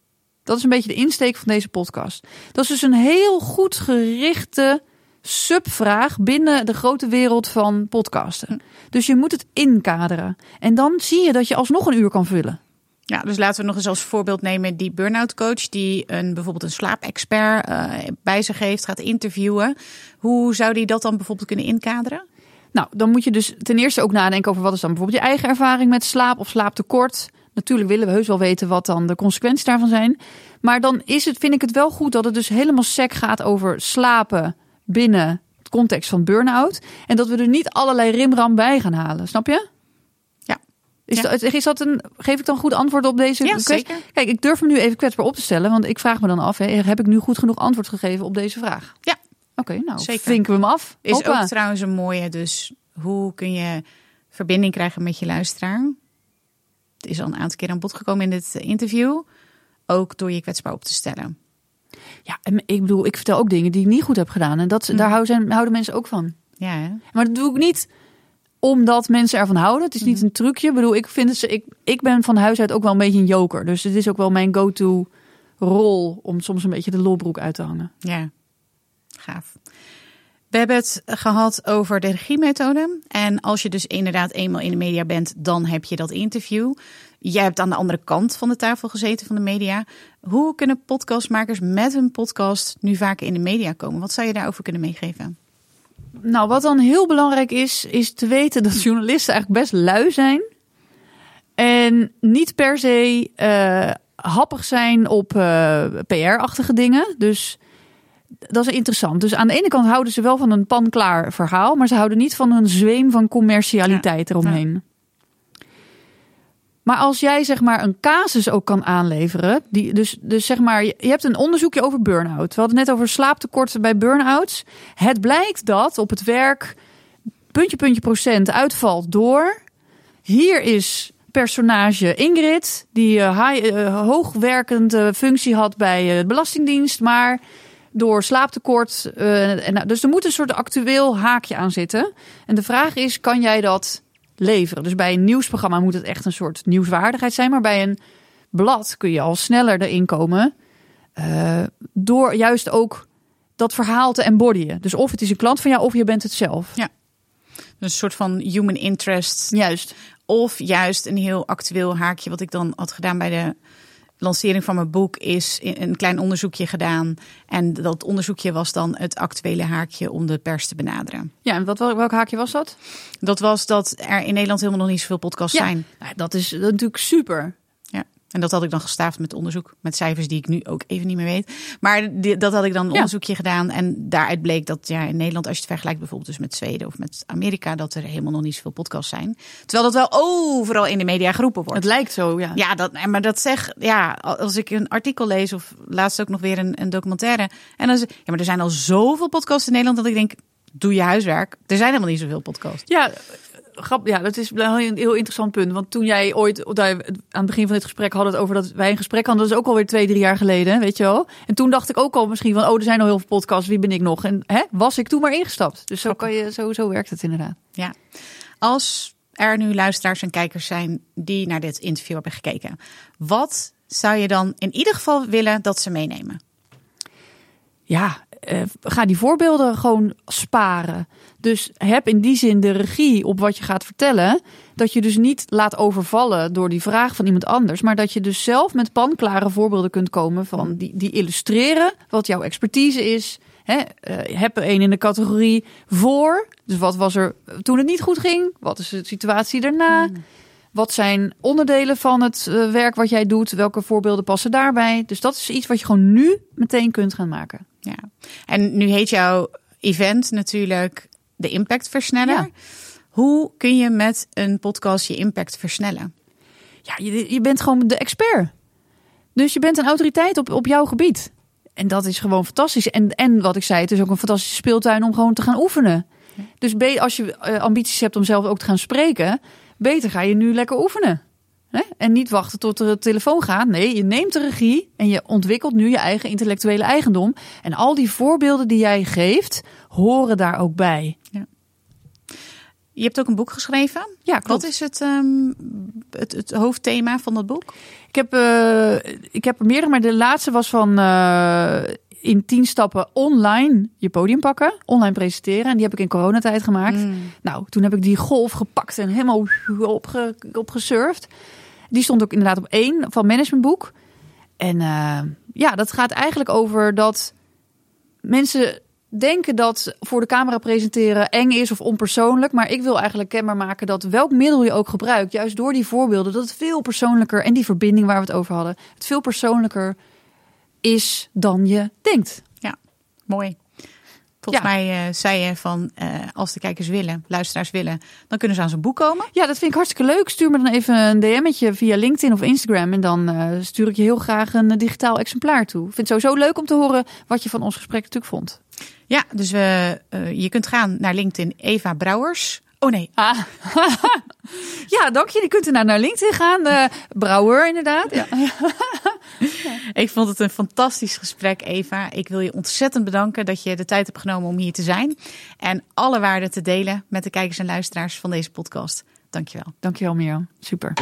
Dat is een beetje de insteek van deze podcast. Dat is dus een heel goed gerichte subvraag binnen de grote wereld van podcasten. Dus je moet het inkaderen. En dan zie je dat je alsnog een uur kan vullen. Ja, dus laten we nog eens als voorbeeld nemen die burn-out coach die een, bijvoorbeeld een slaapexpert eh, bij zich heeft, gaat interviewen. Hoe zou die dat dan bijvoorbeeld kunnen inkaderen? Nou, dan moet je dus ten eerste ook nadenken over wat is dan bijvoorbeeld je eigen ervaring met slaap of slaaptekort. Natuurlijk willen we heus wel weten wat dan de consequenties daarvan zijn. Maar dan is het, vind ik het wel goed dat het dus helemaal sec gaat over slapen binnen het context van burn-out. En dat we er niet allerlei rimram bij gaan halen. Snap je? Ja. Is, Ja. dat, is dat een, geef ik dan goed antwoord op deze Ja, kwestie? zeker. Kijk, ik durf me nu even kwetsbaar op te stellen. Want ik vraag me dan af, hè, heb ik nu goed genoeg antwoord gegeven op deze vraag? Ja. Oké, nou, Zeker. vinken we hem af. Is Hoppa. ook trouwens een mooie. Dus hoe kun je verbinding krijgen met je luisteraar? Het is al een aantal keer aan bod gekomen in dit interview. Ook door je kwetsbaar op te stellen. Ja, en ik bedoel, ik vertel ook dingen die ik niet goed heb gedaan. En dat, Mm. daar houden, mensen ook van. Ja, hè? Maar dat doe ik niet omdat mensen ervan houden. Het is niet een trucje. Ik bedoel, ik, vind het, ik, ik ben van huis uit ook wel een beetje een joker. Dus het is ook wel mijn go-to rol om soms een beetje de lolbroek uit te hangen. Ja, gaaf. We hebben het gehad over de regiemethode. En als je dus inderdaad eenmaal in de media bent, dan heb je dat interview. Jij hebt aan de andere kant van de tafel gezeten van de media. Hoe kunnen podcastmakers met hun podcast nu vaker in de media komen? Wat zou je daarover kunnen meegeven? Nou, wat dan heel belangrijk is, is te weten dat journalisten eigenlijk best lui zijn. En niet per se eh, happig zijn op eh, PR-achtige dingen. Dus dat is interessant. Dus aan de ene kant houden ze wel van een pan-klaar verhaal, maar ze houden niet van een zweem van commercialiteit eromheen. Maar als jij zeg maar een casus ook kan aanleveren, die, dus, dus zeg maar, je hebt een onderzoekje over burn-out. We hadden net over slaaptekorten bij burn-outs. Het blijkt dat op het werk puntje, puntje procent uitvalt door. Hier is personage Ingrid, die eh, eh, hoogwerkende functie had bij eh, de Belastingdienst, maar door slaaptekort. nou, dus er moet een soort actueel haakje aan zitten. En de vraag is, kan jij dat leveren? Dus bij een nieuwsprogramma moet het echt een soort nieuwswaardigheid zijn, maar bij een blad kun je al sneller erin komen. eh, door juist ook dat verhaal te embodyen. Dus of het is een klant van jou, of je bent het zelf. Ja. Een soort van human interest. Juist. Of juist een heel actueel haakje. Wat ik dan had gedaan bij de lancering van mijn boek is een klein onderzoekje gedaan. En dat onderzoekje was dan het actuele haakje om de pers te benaderen. Ja, en wat, welk haakje was dat? Dat was dat er in Nederland helemaal nog niet zoveel podcasts Ja. zijn. Nou, dat is natuurlijk super. En dat had ik dan gestaafd met onderzoek. Met cijfers die ik nu ook even niet meer weet. Maar die- dat had ik dan een Ja. onderzoekje gedaan. En daaruit bleek dat ja, in Nederland, als je het vergelijkt bijvoorbeeld dus met Zweden of met Amerika, dat er helemaal nog niet zoveel podcasts zijn. Terwijl dat wel overal in de media geroepen wordt. Het lijkt zo, ja. Ja, dat, maar dat zeg, ja, als ik een artikel lees of laatst ook nog weer een, een documentaire. En dan ja, maar er zijn al zoveel podcasts in Nederland dat ik denk, doe je huiswerk. Er zijn helemaal niet zoveel podcasts. Ja, grap, ja, dat is wel een heel interessant punt. Want toen jij ooit, aan het begin van dit gesprek hadden het over dat wij een gesprek hadden, dat is ook alweer twee, drie jaar geleden, weet je wel. En toen dacht ik ook al misschien van, oh, er zijn al heel veel podcasts, wie ben ik nog? En hè, was ik toen maar ingestapt. Dus zo, kan je, zo, zo werkt het inderdaad. Ja. Als er nu luisteraars en kijkers zijn die naar dit interview hebben gekeken, wat zou je dan in ieder geval willen dat ze meenemen? Ja, eh, ga die voorbeelden gewoon sparen. Dus heb in die zin de regie op wat je gaat vertellen. Dat je dus niet laat overvallen door die vraag van iemand anders. Maar dat je dus zelf met panklare voorbeelden kunt komen van die, die illustreren wat jouw expertise is. Hè, eh, heb er een in de categorie voor. Dus wat was er toen het niet goed ging? Wat is de situatie daarna? Wat zijn onderdelen van het eh, werk wat jij doet? Welke voorbeelden passen daarbij? Dus dat is iets wat je gewoon nu meteen kunt gaan maken. Ja. En nu heet jouw event natuurlijk de Impact Versneller. Ja. Hoe kun je met een podcast je impact versnellen? Ja, je, je bent gewoon de expert. Dus je bent een autoriteit op, op jouw gebied. En dat is gewoon fantastisch. En, en wat ik zei, het is ook een fantastische speeltuin om gewoon te gaan oefenen. Dus als je eh, ambities hebt om zelf ook te gaan spreken, beter ga je nu lekker oefenen. Hè? En niet wachten tot er een telefoon gaat. Nee, je neemt de regie en je ontwikkelt nu je eigen intellectuele eigendom. En al die voorbeelden die jij geeft, horen daar ook bij. Je hebt ook een boek geschreven. Ja, klopt. Wat is het, ehm, het, het hoofdthema van dat boek? Ik heb, eh, ik heb er meerdere, maar de laatste was van. eh, in tien stappen online je podium pakken, online presenteren. En die heb ik in coronatijd gemaakt. Mm. Nou, toen heb ik die golf gepakt en helemaal opge, opgesurfd. Die stond ook inderdaad op één van managementboek. En uh, ja, dat gaat eigenlijk over dat mensen denken dat voor de camera presenteren eng is of onpersoonlijk. Maar ik wil eigenlijk kenbaar maken dat welk middel je ook gebruikt, juist door die voorbeelden, dat het veel persoonlijker en die verbinding waar we het over hadden, het veel persoonlijker is dan je denkt. Ja, mooi. Volgens ja. mij uh, zei je van uh, als de kijkers willen, luisteraars willen, dan kunnen ze aan zijn boek komen. Ja, dat vind ik hartstikke leuk. Stuur me dan even een DM'tje via LinkedIn of Instagram en dan uh, stuur ik je heel graag een digitaal exemplaar toe. Ik vind het sowieso leuk om te horen wat je van ons gesprek natuurlijk vond. Ja, dus je kunt gaan naar LinkedIn Eva Brouwers. Oh nee. Ah. *laughs* ja, dank je. Je kunt er naar, naar LinkedIn gaan. Uh, Brouwer, inderdaad. Ja. *laughs* Ik vond het een fantastisch gesprek, Eva. Ik wil je ontzettend bedanken dat je de tijd hebt genomen om hier te zijn. En alle waarden te delen met de kijkers en luisteraars van deze podcast. Dankjewel. Dankjewel, Mirjam. Super.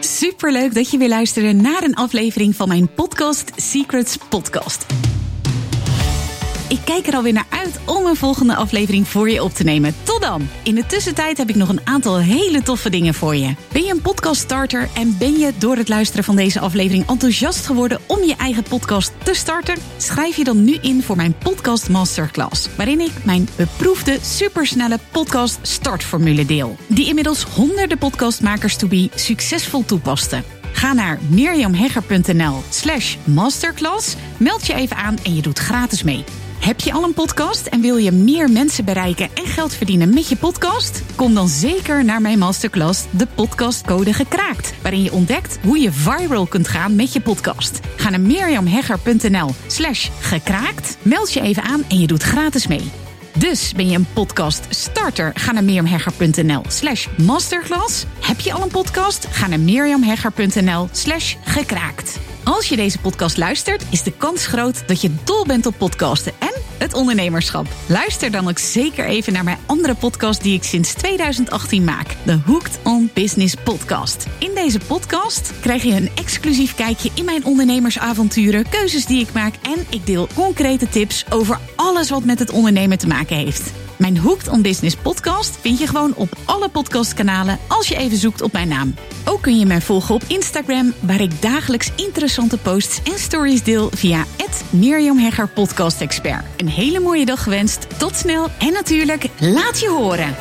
Superleuk dat je weer luisterde naar een aflevering van mijn podcast Secrets Podcast. Ik kijk er alweer naar uit om een volgende aflevering voor je op te nemen. Tot dan! In de tussentijd heb ik nog een aantal hele toffe dingen voor je. Ben je een podcast starter en ben je door het luisteren van deze aflevering enthousiast geworden om je eigen podcast te starten? Schrijf je dan nu in voor mijn podcast masterclass, waarin ik mijn beproefde supersnelle podcast startformule deel, die inmiddels honderden podcastmakers to be succesvol toepasten. Ga naar mirjamhegger.nl slash masterclass, meld je even aan en je doet gratis mee. Heb je al een podcast en wil je meer mensen bereiken en geld verdienen met je podcast? Kom dan zeker naar mijn masterclass De Podcastcode Gekraakt, waarin je ontdekt hoe je viral kunt gaan met je podcast. Ga naar mirjamhegger.nl slash gekraakt, meld je even aan en je doet gratis mee. Dus ben je een podcast starter? Ga naar mirjamhegger.nl slash masterclass. Heb je al een podcast? Ga naar mirjamhegger.nl slash gekraakt. Als je deze podcast luistert, is de kans groot dat je dol bent op podcasten en het ondernemerschap. Luister dan ook zeker even naar mijn andere podcast die ik sinds 2018 maak. De Hooked on Business podcast. In deze podcast krijg je een exclusief kijkje in mijn ondernemersavonturen, keuzes die ik maak en ik deel concrete tips over alles wat met het ondernemen te maken heeft. Mijn Hooked on Business podcast vind je gewoon op alle podcastkanalen als je even zoekt op mijn naam. Ook kun je mij volgen op Instagram, waar ik dagelijks interessante posts en stories deel via Mirjam Hegger Podcast Expert. Een hele mooie dag gewenst, tot snel en natuurlijk laat je horen.